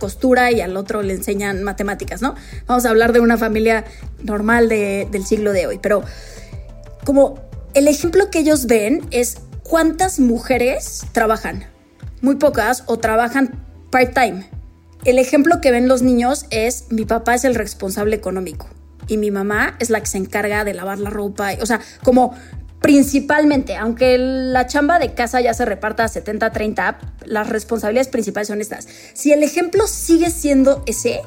Speaker 4: costura y al otro le enseñan matemáticas, ¿no? Vamos a hablar de una familia normal del siglo de hoy, pero como el ejemplo que ellos ven es cuántas mujeres trabajan, muy pocas o trabajan part-time. El ejemplo que ven los niños es mi papá es el responsable económico y mi mamá es la que se encarga de lavar la ropa, o sea, como principalmente, aunque la chamba de casa ya se reparta a 70-30, las responsabilidades principales son estas. Si el ejemplo sigue siendo ese,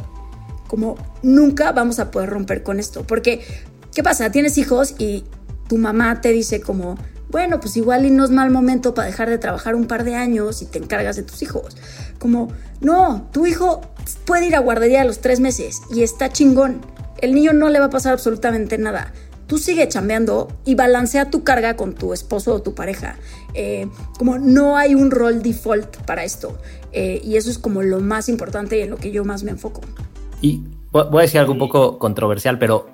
Speaker 4: como nunca vamos a poder romper con esto. Porque, ¿qué pasa? Tienes hijos y tu mamá te dice como, bueno, pues igual y no es mal momento para dejar de trabajar un par de años y te encargas de tus hijos. Como, no, tu hijo puede ir a guardería a los tres meses y está chingón. El niño no le va a pasar absolutamente nada tú sigue chambeando y balancea tu carga con tu esposo o tu pareja. Eh, como no hay un rol default para esto. Eh, y eso es como lo más importante y en lo que yo más me enfoco.
Speaker 5: Y voy a decir algo un poco controversial, pero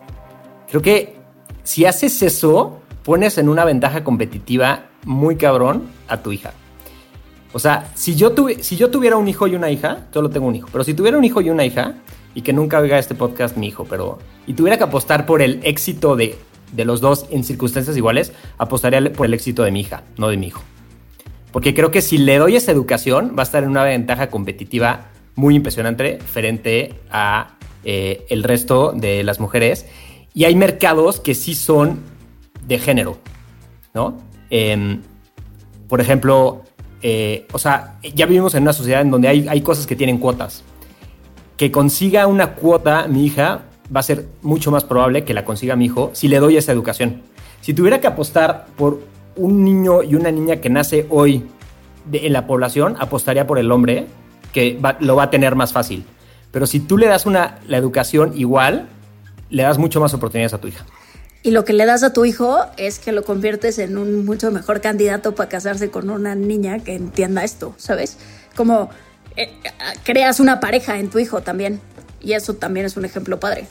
Speaker 5: creo que si haces eso, pones en una ventaja competitiva muy cabrón a tu hija. O sea, si yo, tuve, si yo tuviera un hijo y una hija, solo tengo un hijo, pero si tuviera un hijo y una hija, y que nunca oiga este podcast mi hijo, pero y tuviera que apostar por el éxito de, de los dos en circunstancias iguales, apostaría por el éxito de mi hija, no de mi hijo. Porque creo que si le doy esa educación, va a estar en una ventaja competitiva muy impresionante frente a eh, el resto de las mujeres. Y hay mercados que sí son de género, ¿no? Em, por ejemplo, eh, o sea, ya vivimos en una sociedad en donde hay, hay cosas que tienen cuotas que consiga una cuota mi hija va a ser mucho más probable que la consiga mi hijo si le doy esa educación. Si tuviera que apostar por un niño y una niña que nace hoy en la población, apostaría por el hombre, que lo va a tener más fácil. Pero si tú le das una, la educación igual, le das mucho más oportunidades a tu hija.
Speaker 4: y lo que le das a tu hijo es que lo conviertes en un mucho mejor candidato para casarse con una niña que entienda esto, ¿sabes? Como eh, creas una pareja en tu hijo también. Y eso también es un ejemplo padre.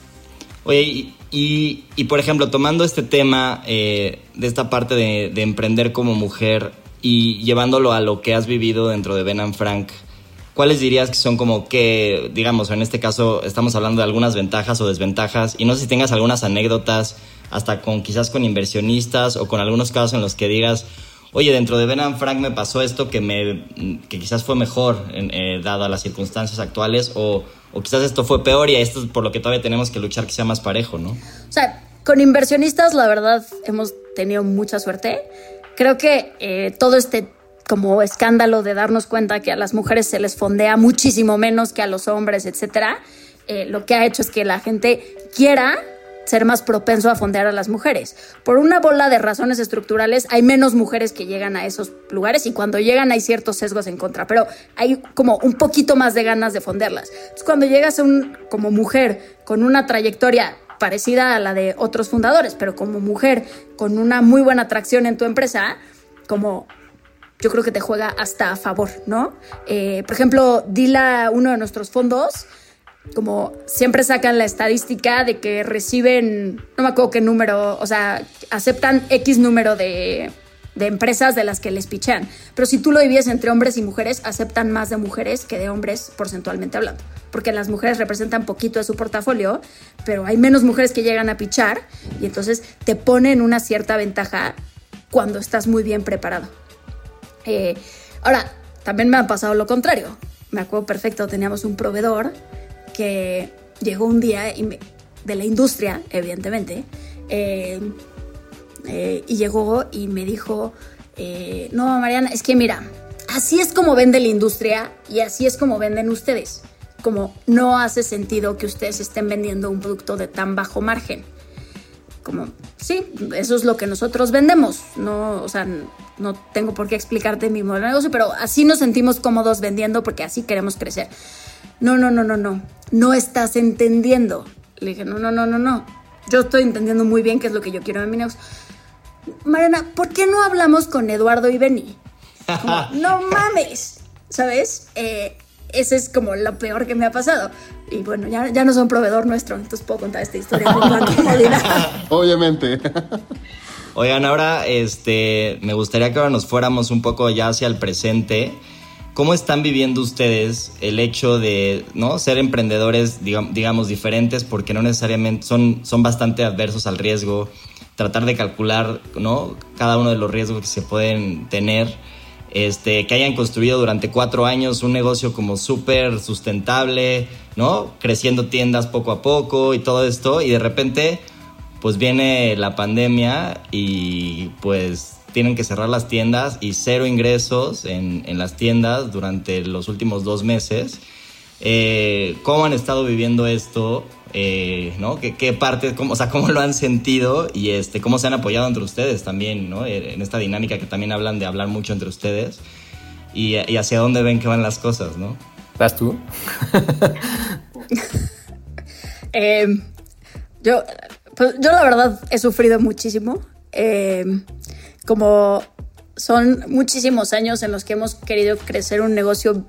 Speaker 3: Oye, y, y, por ejemplo, tomando este tema eh, de esta parte de, de, emprender como mujer y llevándolo a lo que has vivido dentro de Ben Frank, ¿cuáles dirías que son como que, digamos, en este caso estamos hablando de algunas ventajas o desventajas? Y no sé si tengas algunas anécdotas hasta con quizás con inversionistas o con algunos casos en los que digas, oye, dentro de Ben Frank me pasó esto que, me, que quizás fue mejor eh, dado a las circunstancias actuales o, o, quizás esto fue peor y esto es por lo que todavía tenemos que luchar que sea más parejo, ¿no?
Speaker 4: O sea, con inversionistas la verdad hemos tenido mucha suerte. Creo que eh, todo este como escándalo de darnos cuenta que a las mujeres se les fondea muchísimo menos que a los hombres, etcétera, eh, lo que ha hecho es que la gente quiera ser más propenso a fondear a las mujeres. Por una bola de razones estructurales, hay menos mujeres que llegan a esos lugares y cuando llegan hay ciertos sesgos en contra, pero hay como un poquito más de ganas de fondearlas. Entonces, cuando llegas a un, como mujer con una trayectoria parecida a la de otros fundadores, pero como mujer con una muy buena atracción en tu empresa, como yo creo que te juega hasta a favor, ¿no? Eh, por ejemplo, Dila, uno de nuestros fondos, como siempre sacan la estadística de que reciben, no me acuerdo qué número, o sea, aceptan X número de, de empresas de las que les pichean. Pero si tú lo divides entre hombres y mujeres, aceptan más de mujeres que de hombres porcentualmente hablando. Porque las mujeres representan poquito de su portafolio, pero hay menos mujeres que llegan a pichar y entonces te ponen una cierta ventaja cuando estás muy bien preparado. Eh, ahora, también me ha pasado lo contrario. Me acuerdo perfecto, teníamos un proveedor que llegó un día de la industria, evidentemente, eh, eh, y llegó y me dijo, eh, no, Mariana, es que mira, así es como vende la industria y así es como venden ustedes. Como no hace sentido que ustedes estén vendiendo un producto de tan bajo margen. Como, sí, eso es lo que nosotros vendemos. No, o sea, no tengo por qué explicarte mi modelo de negocio, pero así nos sentimos cómodos vendiendo porque así queremos crecer no, no, no, no, no, no estás entendiendo. Le dije, no, no, no, no, no. Yo estoy entendiendo muy bien qué es lo que yo quiero en mi negocio. Mariana, ¿por qué no hablamos con Eduardo y Benny? [laughs] no mames, ¿sabes? Eh, ese es como lo peor que me ha pasado. Y bueno, ya, ya no son proveedor nuestro, entonces puedo contar esta historia con [laughs]
Speaker 6: Obviamente.
Speaker 3: Oigan, ahora este, me gustaría que ahora nos fuéramos un poco ya hacia el presente. ¿Cómo están viviendo ustedes el hecho de ¿no? ser emprendedores, digamos, diferentes, porque no necesariamente son, son bastante adversos al riesgo? Tratar de calcular ¿no? cada uno de los riesgos que se pueden tener. Este, que hayan construido durante cuatro años un negocio como súper sustentable, ¿no? Creciendo tiendas poco a poco y todo esto, y de repente, pues viene la pandemia y pues tienen que cerrar las tiendas y cero ingresos en, en las tiendas durante los últimos dos meses. Eh, ¿Cómo han estado viviendo esto? Eh, ¿no? ¿Qué, qué parte, cómo, o sea, cómo lo han sentido y este, cómo se han apoyado entre ustedes también, ¿no? Eh, en esta dinámica que también hablan de hablar mucho entre ustedes y, y hacia dónde ven que van las cosas, ¿no?
Speaker 5: ¿Vas tú? [laughs]
Speaker 4: yo, pues, yo la verdad he sufrido muchísimo. Eh, como son muchísimos años en los que hemos querido crecer un negocio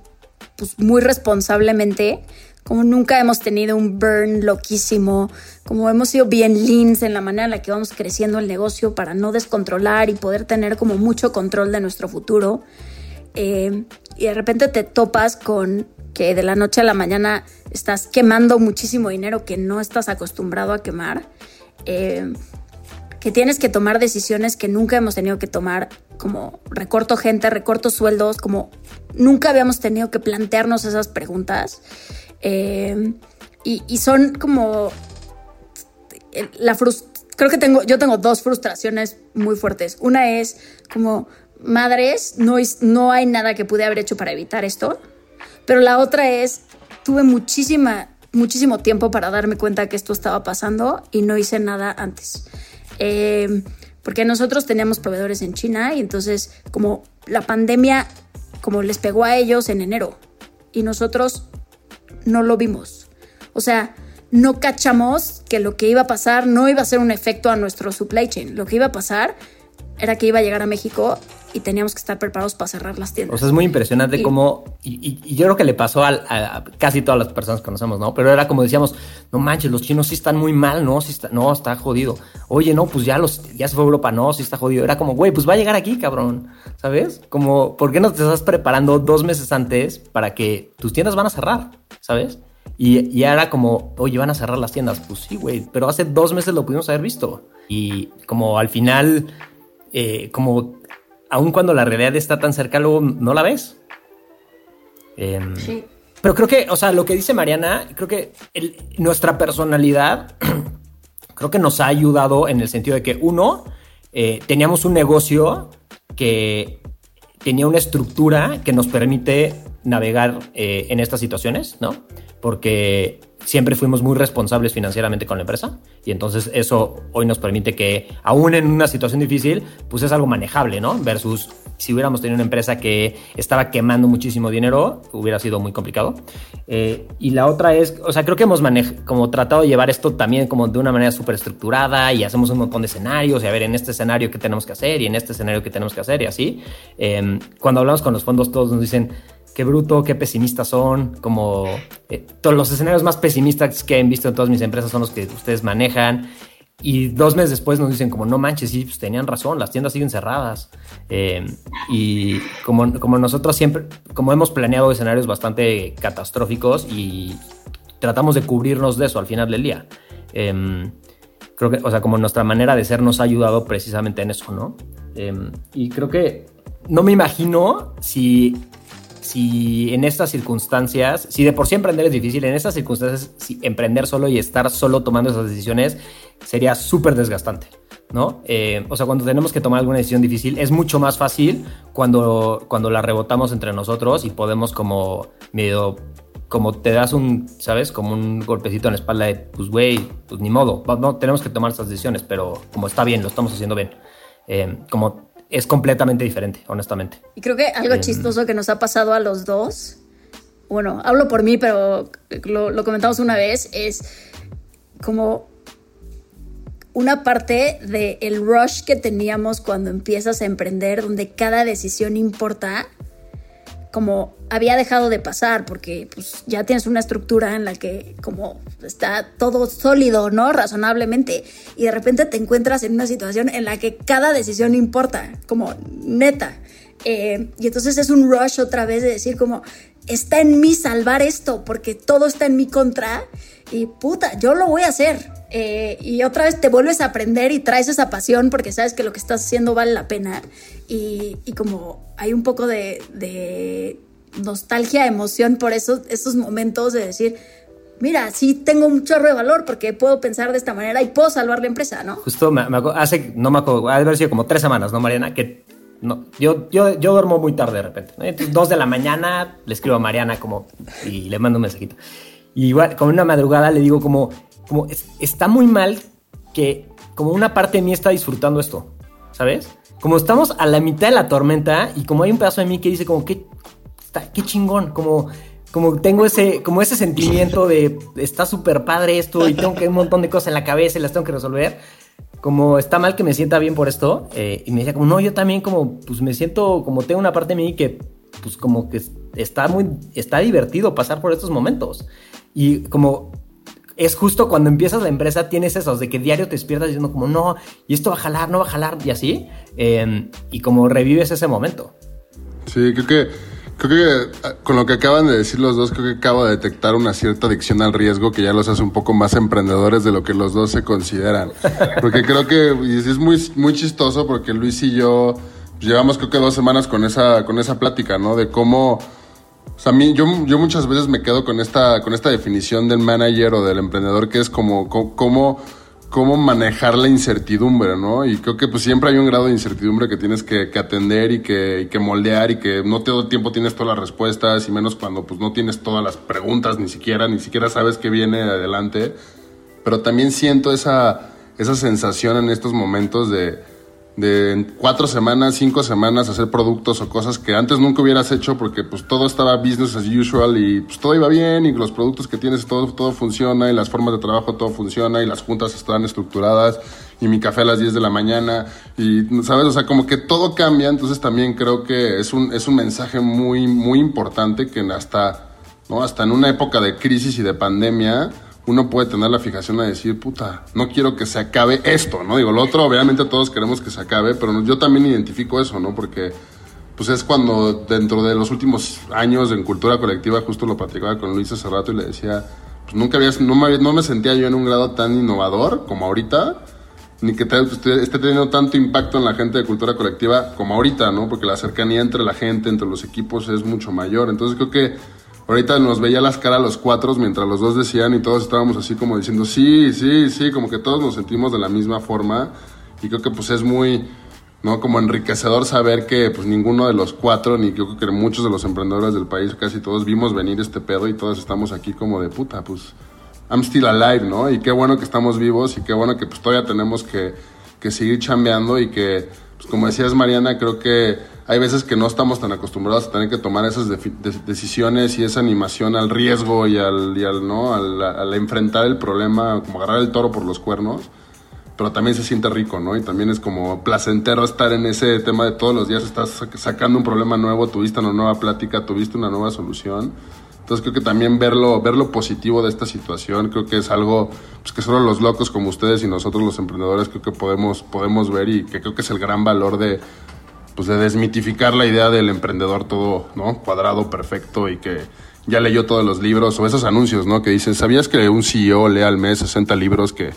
Speaker 4: pues, muy responsablemente, como nunca hemos tenido un burn loquísimo, como hemos sido bien leans en la manera en la que vamos creciendo el negocio para no descontrolar y poder tener como mucho control de nuestro futuro. Eh, y de repente te topas con que de la noche a la mañana estás quemando muchísimo dinero que no estás acostumbrado a quemar. Eh, que tienes que tomar decisiones que nunca hemos tenido que tomar, como recorto gente, recorto sueldos, como nunca habíamos tenido que plantearnos esas preguntas. Eh, y, son como la creo que tengo, yo tengo dos frustraciones muy fuertes. Una es como, madres, no, no hay nada que pude haber hecho para evitar esto. Pero la otra es, tuve muchísima, muchísimo tiempo para darme cuenta que esto estaba pasando y no hice nada antes. Eh, porque nosotros teníamos proveedores en China y entonces como la pandemia como les pegó a ellos en enero y nosotros no lo vimos. O sea, no cachamos que lo que iba a pasar no iba a ser un efecto a nuestro supply chain. Lo que iba a pasar era que iba a llegar a México y teníamos que estar preparados para cerrar las tiendas.
Speaker 5: O sea, es muy impresionante cómo, y, yo creo que le pasó a, casi todas las personas que conocemos, ¿no? Pero era como decíamos, no manches, los chinos sí están muy mal, ¿no? Sí está, no, está jodido. Oye, no, pues ya, los, ya se fue a Europa, no, sí está jodido. Era como, güey, pues va a llegar aquí, cabrón, ¿sabes? Como, ¿por qué no te estás preparando dos meses antes para que tus tiendas van a cerrar, ¿sabes? Y, y era como, oye, van a cerrar las tiendas. Pues sí, güey, pero hace dos meses lo pudimos haber visto. Y como al final, eh, como aun cuando la realidad está tan cerca, luego no la ves. Em, sí. Pero creo que, o sea, lo que dice Mariana, creo que nuestra personalidad, [clears throat] creo que nos ha ayudado en el sentido de que, uno, eh, teníamos un negocio que tenía una estructura que nos permite navegar eh, en estas situaciones, ¿no? Porque siempre fuimos muy responsables financieramente con la empresa y entonces eso hoy nos permite que aún en una situación difícil pues es algo manejable, ¿no? Versus si hubiéramos tenido una empresa que estaba quemando muchísimo dinero hubiera sido muy complicado. Eh, y la otra es, o sea, creo que hemos como tratado de llevar esto también como de una manera súper estructurada y hacemos un montón de escenarios y a ver en este escenario qué tenemos que hacer y en este escenario qué tenemos que hacer y así. Em, cuando hablamos con los fondos todos nos dicen qué bruto, qué pesimistas son, como eh, todos los escenarios más pesimistas que han visto en todas mis empresas son los que ustedes manejan. Y dos meses después nos dicen como, no manches, sí, pues tenían razón, las tiendas siguen cerradas. Eh, y como, como nosotros siempre, como hemos planeado escenarios bastante catastróficos y tratamos de cubrirnos de eso al final del día. Em, creo que, o sea, como nuestra manera de ser nos ha ayudado precisamente en eso, ¿no? Em, y creo que no me imagino si si en estas circunstancias, si de por sí emprender es difícil, en estas circunstancias, emprender solo y estar solo tomando esas decisiones sería súper desgastante, ¿no? Eh, o sea, cuando tenemos que tomar alguna decisión difícil, es mucho más fácil cuando, cuando la rebotamos entre nosotros y podemos como medio como te das un, ¿sabes? Como un golpecito en la espalda de, pues, güey, pues ni modo, no, tenemos que tomar estas decisiones, pero como está bien, lo estamos haciendo bien. Eh, como es completamente diferente, honestamente.
Speaker 4: Y creo que algo em, chistoso que nos ha pasado a los dos, bueno, hablo por mí, pero lo, comentamos una vez, es como una parte del rush que teníamos cuando empiezas a emprender, donde cada decisión importa como había dejado de pasar porque pues ya tienes una estructura en la que como está todo sólido, ¿no? Razonablemente y de repente te encuentras en una situación en la que cada decisión importa, como neta. Eh, y entonces es un rush otra vez de decir como está en mí salvar esto porque todo está en mi contra y puta, yo lo voy a hacer. Eh, y otra vez te vuelves a aprender y traes esa pasión porque sabes que lo que estás haciendo vale la pena. Y, como hay un poco de, nostalgia, emoción por esos, esos momentos de decir, mira, sí tengo un chorro de valor porque puedo pensar de esta manera y puedo salvar la empresa, ¿no?
Speaker 5: Justo me, hace, no me acuerdo, ha haber sido como tres semanas, ¿no, Mariana? Que no, yo, yo, yo duermo muy tarde de repente. Entonces, dos de la mañana le escribo a Mariana como y le mando un mensajito. Y igual, como una madrugada le digo como, como está muy mal que como una parte de mí está disfrutando esto, ¿sabes? Como estamos a la mitad de la tormenta y como hay un pedazo de mí que dice como que qué chingón, como como tengo ese como ese sentimiento de está súper padre esto y tengo que un montón de cosas en la cabeza y las tengo que resolver. Como está mal que me sienta bien por esto eh, y me decía como no yo también como pues me siento como tengo una parte de mí que pues como que está muy está divertido pasar por estos momentos y como es justo cuando empiezas la empresa, tienes esos de que diario te despiertas diciendo como, no, y esto va a jalar, no va a jalar, y así. Em, y como revives ese momento.
Speaker 6: Sí, creo que, creo que ah, con lo que acaban de decir los dos, creo que acabo de detectar una cierta adicción al riesgo que ya los hace un poco más emprendedores de lo que los dos se consideran. Porque creo que es muy, muy chistoso porque Luis y yo llevamos creo que dos semanas con esa, con esa plática, ¿no? De cómo o sea, a mí, yo, yo muchas veces me quedo con esta, con esta definición del manager o del emprendedor que es como, cómo, cómo manejar la incertidumbre, ¿no? Y creo que pues siempre hay un grado de incertidumbre que tienes que, atender y que, moldear y que no todo el tiempo tienes todas las respuestas y menos cuando pues no tienes todas las preguntas ni siquiera, ni siquiera sabes qué viene adelante. Pero también siento esa, esa sensación en estos momentos de de cuatro semanas, cinco semanas hacer productos o cosas que antes nunca hubieras hecho porque pues todo estaba business as usual y pues todo iba bien y los productos que tienes todo, todo funciona y las formas de trabajo todo funciona y las juntas están estructuradas y mi café a las 10 de la mañana y sabes, o sea, como que todo cambia, entonces también creo que es un, es un mensaje muy, muy importante que hasta, ¿no? hasta en una época de crisis y de pandemia, uno puede tener la fijación a decir, puta, no quiero que se acabe esto, ¿no? Digo, lo otro, obviamente todos queremos que se acabe, pero yo también identifico eso, ¿no? Porque pues es cuando dentro de los últimos años en cultura colectiva, justo lo platicaba con Luis hace rato y le decía, pues nunca había, no me, sentía yo en un grado tan innovador como ahorita, ni que esté teniendo tanto impacto en la gente de cultura colectiva como ahorita, ¿no? Porque la cercanía entre la gente, entre los equipos es mucho mayor. Entonces creo que Ahorita nos veía las caras los cuatro mientras los dos decían y todos estábamos así como diciendo sí, sí, sí, como que todos nos sentimos de la misma forma y creo que pues es muy, ¿no? Como enriquecedor saber que pues ninguno de los cuatro, ni creo que muchos de los emprendedores del país, casi todos vimos venir este pedo y todos estamos aquí como de puta, pues I'm still alive, ¿no? Y qué bueno que estamos vivos y qué bueno que pues todavía tenemos que, que seguir chambeando y que, pues como decías Mariana, creo que hay veces que no estamos tan acostumbrados a tener que tomar esas decisiones y esa animación al riesgo y al, ¿no? Al, enfrentar el problema, como agarrar el toro por los cuernos, pero también se siente rico, ¿no? Y también es como placentero estar en ese tema de todos los días estás sacando un problema nuevo, tuviste una nueva plática, tuviste una nueva solución. Entonces creo que también verlo, ver lo positivo de esta situación, creo que es algo pues, que solo los locos como ustedes y nosotros los emprendedores creo que podemos, podemos ver y que creo que es el gran valor de, pues de desmitificar la idea del emprendedor todo, ¿no? Cuadrado, perfecto y que ya leyó todos los libros o esos anuncios, ¿no? Que dicen, ¿sabías que un CEO lee al mes 60 libros que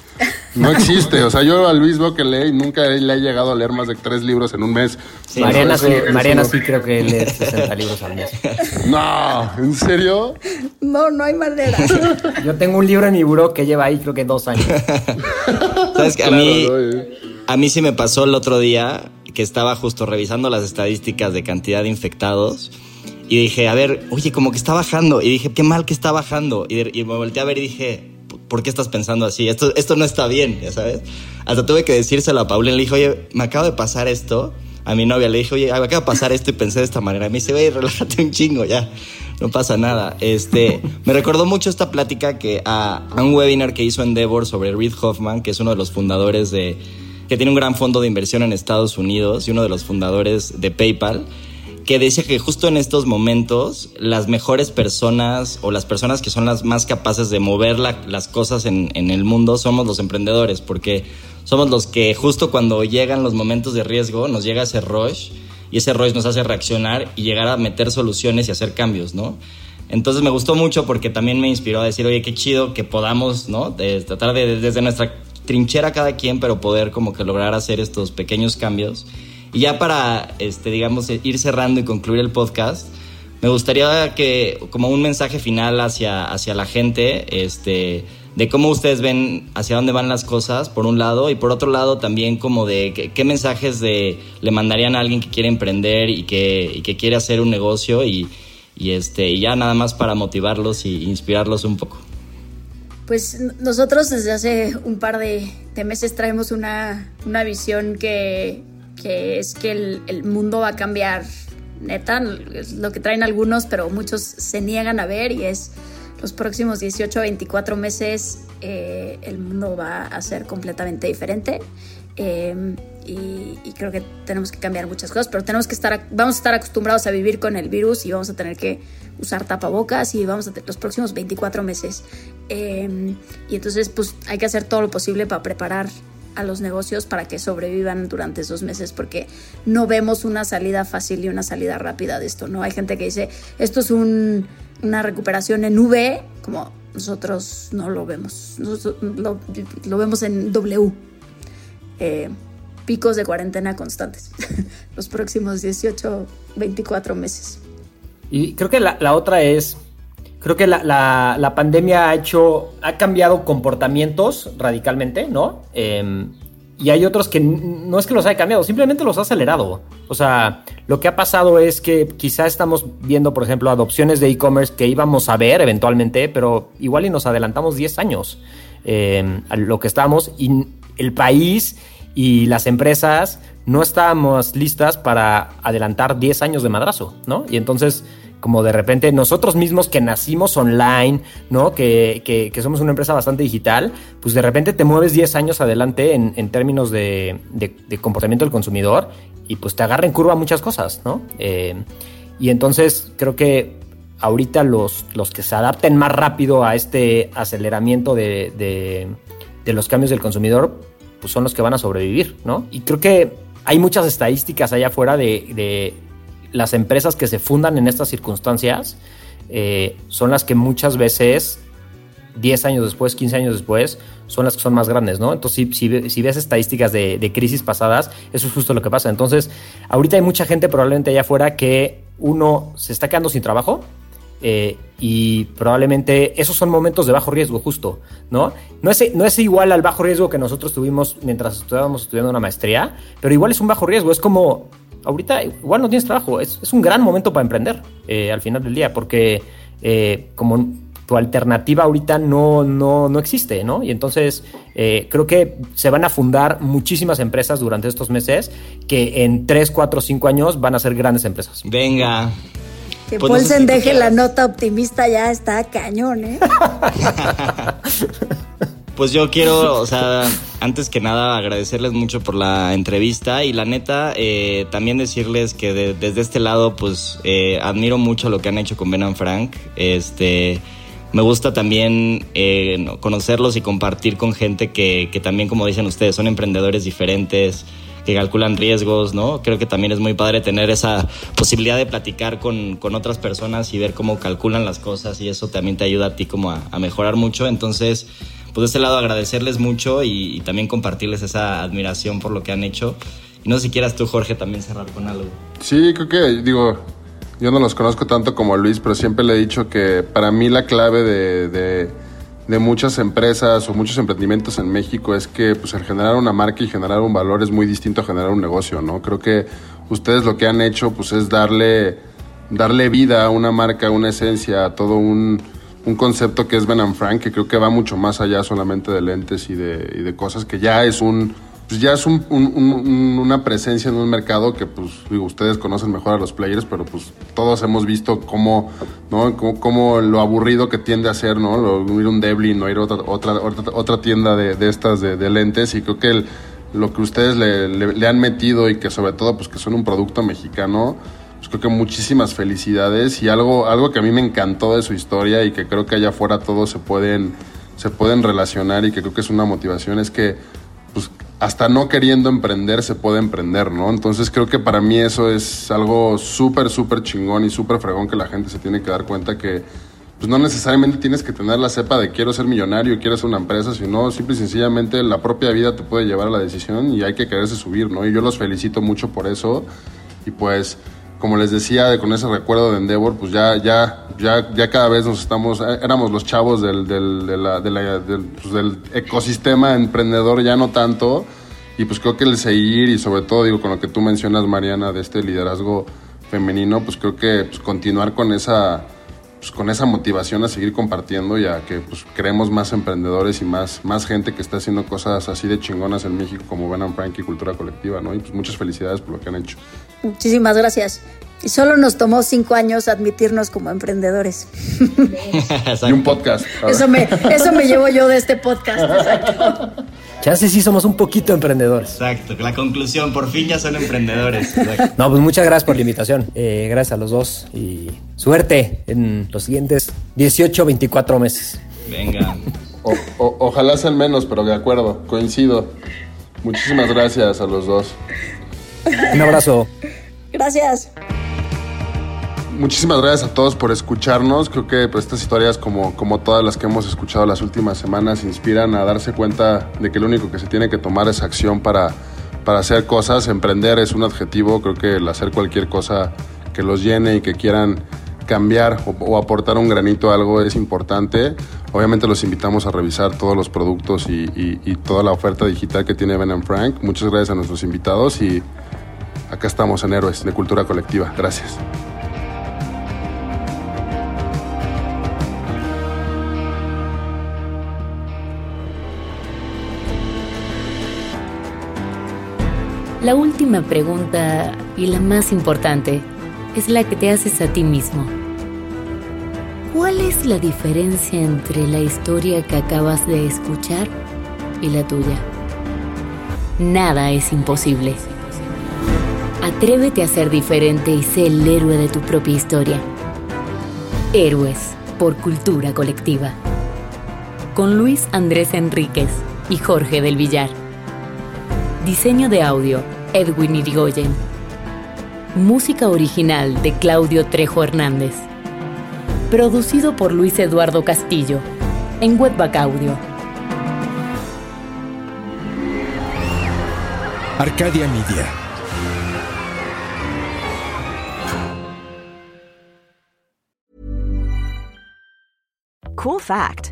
Speaker 6: no [laughs] existe? O sea, yo a Luis veo que lee y nunca le he llegado a leer más de tres libros en un mes.
Speaker 5: Mariana, sí, Mariana sí creo que lee [laughs] 60 libros al mes.
Speaker 6: No, ¿en serio?
Speaker 4: No, no hay manera. [laughs]
Speaker 5: Yo tengo un libro en mi buró que lleva ahí creo que dos años.
Speaker 3: ¿Sabes que a mí, a mí sí me pasó el otro día que estaba justo revisando las estadísticas de cantidad de infectados y dije, a ver, oye, como que está bajando. Y dije, qué mal que está bajando. Y, me volteé a ver y dije, ¿por qué estás pensando así? Esto, esto no está bien, ya sabes. Hasta tuve que decírselo a Paulina. Le dije, oye, me acaba de pasar esto. A mi novia le dije, oye, me acaba de pasar esto y pensé de esta manera. Me dice, oye, relájate un chingo, ya. No pasa nada. Este, me recordó mucho esta plática que a, a un webinar que hizo Endeavor sobre Reid Hoffman, que es uno de los fundadores de que tiene un gran fondo de inversión en Estados Unidos y uno de los fundadores de PayPal, que dice que justo en estos momentos las mejores personas o las personas que son las más capaces de mover las cosas en, el mundo somos los emprendedores, porque somos los que justo cuando llegan los momentos de riesgo nos llega ese rush y ese rush nos hace reaccionar y llegar a meter soluciones y hacer cambios, ¿no? Entonces me gustó mucho porque también me inspiró a decir, oye, qué chido que podamos, ¿no? De, tratar de desde nuestra trinchera cada quien, pero poder como que lograr hacer estos pequeños cambios. Y ya para, este, digamos, ir cerrando y concluir el podcast, me gustaría que, como un mensaje final hacia, hacia la gente, este, de cómo ustedes ven hacia dónde van las cosas, por un lado, y por otro lado también como de qué, mensajes de, le mandarían a alguien que quiere emprender y que, que quiere hacer un negocio y, este, y ya nada más para motivarlos y inspirarlos un poco.
Speaker 4: Pues nosotros desde hace un par de, meses traemos una, visión que, es que el, mundo va a cambiar neta, es lo que traen algunos, pero muchos se niegan a ver y es los próximos 18 a 24 meses eh, el mundo va a ser completamente diferente. Eh, y, creo que tenemos que cambiar muchas cosas, pero tenemos que estar, vamos a estar acostumbrados a vivir con el virus y vamos a tener que usar tapabocas y vamos a tener los próximos 24 meses. Em, y entonces, pues hay que hacer todo lo posible para preparar a los negocios para que sobrevivan durante esos meses, porque no vemos una salida fácil y una salida rápida de esto, ¿no? Hay gente que dice, esto es una recuperación en V, como nosotros no lo vemos, lo, lo, vemos en W. Eh, picos de cuarentena constantes [laughs] los próximos 18, 24 meses.
Speaker 5: Y creo que la, otra es, creo que la, pandemia ha hecho, ha cambiado comportamientos radicalmente, ¿no? Em, y hay otros que no es que los haya cambiado, simplemente los ha acelerado. O sea, lo que ha pasado es que quizá estamos viendo, por ejemplo, adopciones de e-commerce que íbamos a ver eventualmente, pero igual y nos adelantamos 10 años em, a lo que estamos y el país Y las empresas no estábamos listas para adelantar 10 años de madrazo, ¿no? Y entonces como de repente nosotros mismos que nacimos online, ¿no? Que, que, somos una empresa bastante digital, pues de repente te mueves 10 años adelante en, en términos de, de, comportamiento del consumidor y pues te agarra en curva muchas cosas, ¿no? Eh, y entonces creo que ahorita los, los que se adapten más rápido a este aceleramiento de, de, los cambios del consumidor, pues son los que van a sobrevivir, ¿no? Y creo que hay muchas estadísticas allá afuera de las empresas que se fundan en estas circunstancias eh, son las que muchas veces, 10 años después, 15 años después, son las que son más grandes, ¿no? Entonces, si, si, ves estadísticas de, crisis pasadas, eso es justo lo que pasa. Entonces, ahorita hay mucha gente probablemente allá afuera que uno se está quedando sin trabajo, eh, y probablemente esos son momentos de bajo riesgo, justo, ¿no? No es, no es igual al bajo riesgo que nosotros tuvimos mientras estábamos estudiando una maestría, pero igual es un bajo riesgo. Es como ahorita igual no tienes trabajo. Es, es un gran momento para emprender eh, al final del día, porque eh, como tu alternativa ahorita no, no, no existe, ¿no? Y entonces eh, creo que se van a fundar muchísimas empresas durante estos meses que en 3, 4, 5 años van a ser grandes empresas.
Speaker 3: Venga.
Speaker 4: Que pues Paulsen deje la nota optimista ya está cañón, ¿eh? [laughs] [laughs]
Speaker 3: Pues yo quiero, o sea, antes que nada agradecerles mucho por la entrevista y la neta, eh, también decirles que desde este lado, pues eh, admiro mucho lo que han hecho con Ben Frank. Este, me gusta también eh, conocerlos y compartir con gente que, que también, como dicen ustedes, son emprendedores diferentes que calculan riesgos, ¿no? Creo que también es muy padre tener esa posibilidad de platicar con, con otras personas y ver cómo calculan las cosas y eso también te ayuda a ti como a mejorar mucho. Entonces, pues de este lado agradecerles mucho y, también compartirles esa admiración por lo que han hecho. Y no sé si quieras tú, Jorge, también cerrar con algo.
Speaker 6: Sí, creo que, digo, yo no los conozco tanto como Luis, pero siempre le he dicho que para mí la clave de, de, muchas empresas o muchos emprendimientos en México es que pues, el generar una marca y generar un valor es muy distinto a generar un negocio, ¿no? Creo que ustedes lo que han hecho pues es darle, darle vida a una marca, una esencia, a todo un un concepto que es Ben Frank, que creo que va mucho más allá solamente de lentes y de, y de cosas, que ya es un pues ya es un, una presencia en un mercado que, pues, digo, ustedes conocen mejor a los players, pero pues todos hemos visto cómo, ¿no? Cómo, lo aburrido que tiende a ser, ¿no? Lo, ir un Devlin o ir a otra, otra, otra, tienda de, de estas de, lentes y creo que lo que ustedes le, le, han metido y que sobre todo, pues, que son un producto mexicano, creo que muchísimas felicidades y algo, algo que a mí me encantó de su historia y que creo que allá afuera todos se pueden, se pueden relacionar y que creo que es una motivación es que pues, hasta no queriendo emprender se puede emprender, ¿no? Entonces creo que para mí eso es algo súper, súper chingón y súper fregón que la gente se tiene que dar cuenta que pues no necesariamente tienes que tener la cepa de quiero ser millonario, quiero ser una empresa, sino simple y sencillamente la propia vida te puede llevar a la decisión y hay que quererse subir, ¿no? Y yo los felicito mucho por eso y pues como les decía, con ese recuerdo de Endeavor, pues ya, ya, ya, ya cada vez nos estamos, eh, éramos los chavos del, del, de la, del, pues del, ecosistema emprendedor, ya no tanto. Y pues creo que el seguir y sobre todo, digo, con lo que tú mencionas, Mariana, de este liderazgo femenino, pues creo que pues, continuar con esa, pues, con esa motivación a seguir compartiendo y a que pues, creemos más emprendedores y más, más gente que está haciendo cosas así de chingonas en México como Venom Frank y Cultura Colectiva, ¿no? Y pues muchas felicidades por lo que han hecho.
Speaker 4: Muchísimas gracias. Y solo nos tomó cinco años admitirnos como emprendedores.
Speaker 6: y un podcast.
Speaker 4: Eso me, eso me llevo yo de este podcast. Exacto.
Speaker 5: Ya sé si somos un poquito emprendedores.
Speaker 3: Exacto, la conclusión, por fin ya son emprendedores.
Speaker 5: No, pues muchas gracias por la invitación. Eh, gracias a los dos y suerte en los siguientes 18, 24 meses.
Speaker 3: Venga.
Speaker 6: ojalá sean menos, pero de acuerdo, coincido. Muchísimas gracias a los dos.
Speaker 5: Un abrazo.
Speaker 4: Gracias.
Speaker 6: Muchísimas gracias a todos por escucharnos. Creo que pues, estas historias, como, como todas las que hemos escuchado las últimas semanas, inspiran a darse cuenta de que lo único que se tiene que tomar es acción para, para hacer cosas. Emprender es un adjetivo. Creo que el hacer cualquier cosa que los llene y que quieran cambiar o, aportar un granito a algo es importante. Obviamente los invitamos a revisar todos los productos y, y toda la oferta digital que tiene Ben Frank. Muchas gracias a nuestros invitados y acá estamos en Héroes de Cultura Colectiva. Gracias.
Speaker 2: La última pregunta, y la más importante, es la que te haces a ti mismo. ¿Cuál es la diferencia entre la historia que acabas de escuchar y la tuya? Nada es imposible. Atrévete a ser diferente y sé el héroe de tu propia historia. Héroes por Cultura Colectiva. Con Luis Andrés Enríquez y Jorge del Villar. Diseño de audio, Edwin Irigoyen. Música original de Claudio Trejo Hernández. Producido por Luis Eduardo Castillo en Webback Audio.
Speaker 1: Arcadia Media.
Speaker 7: Cool fact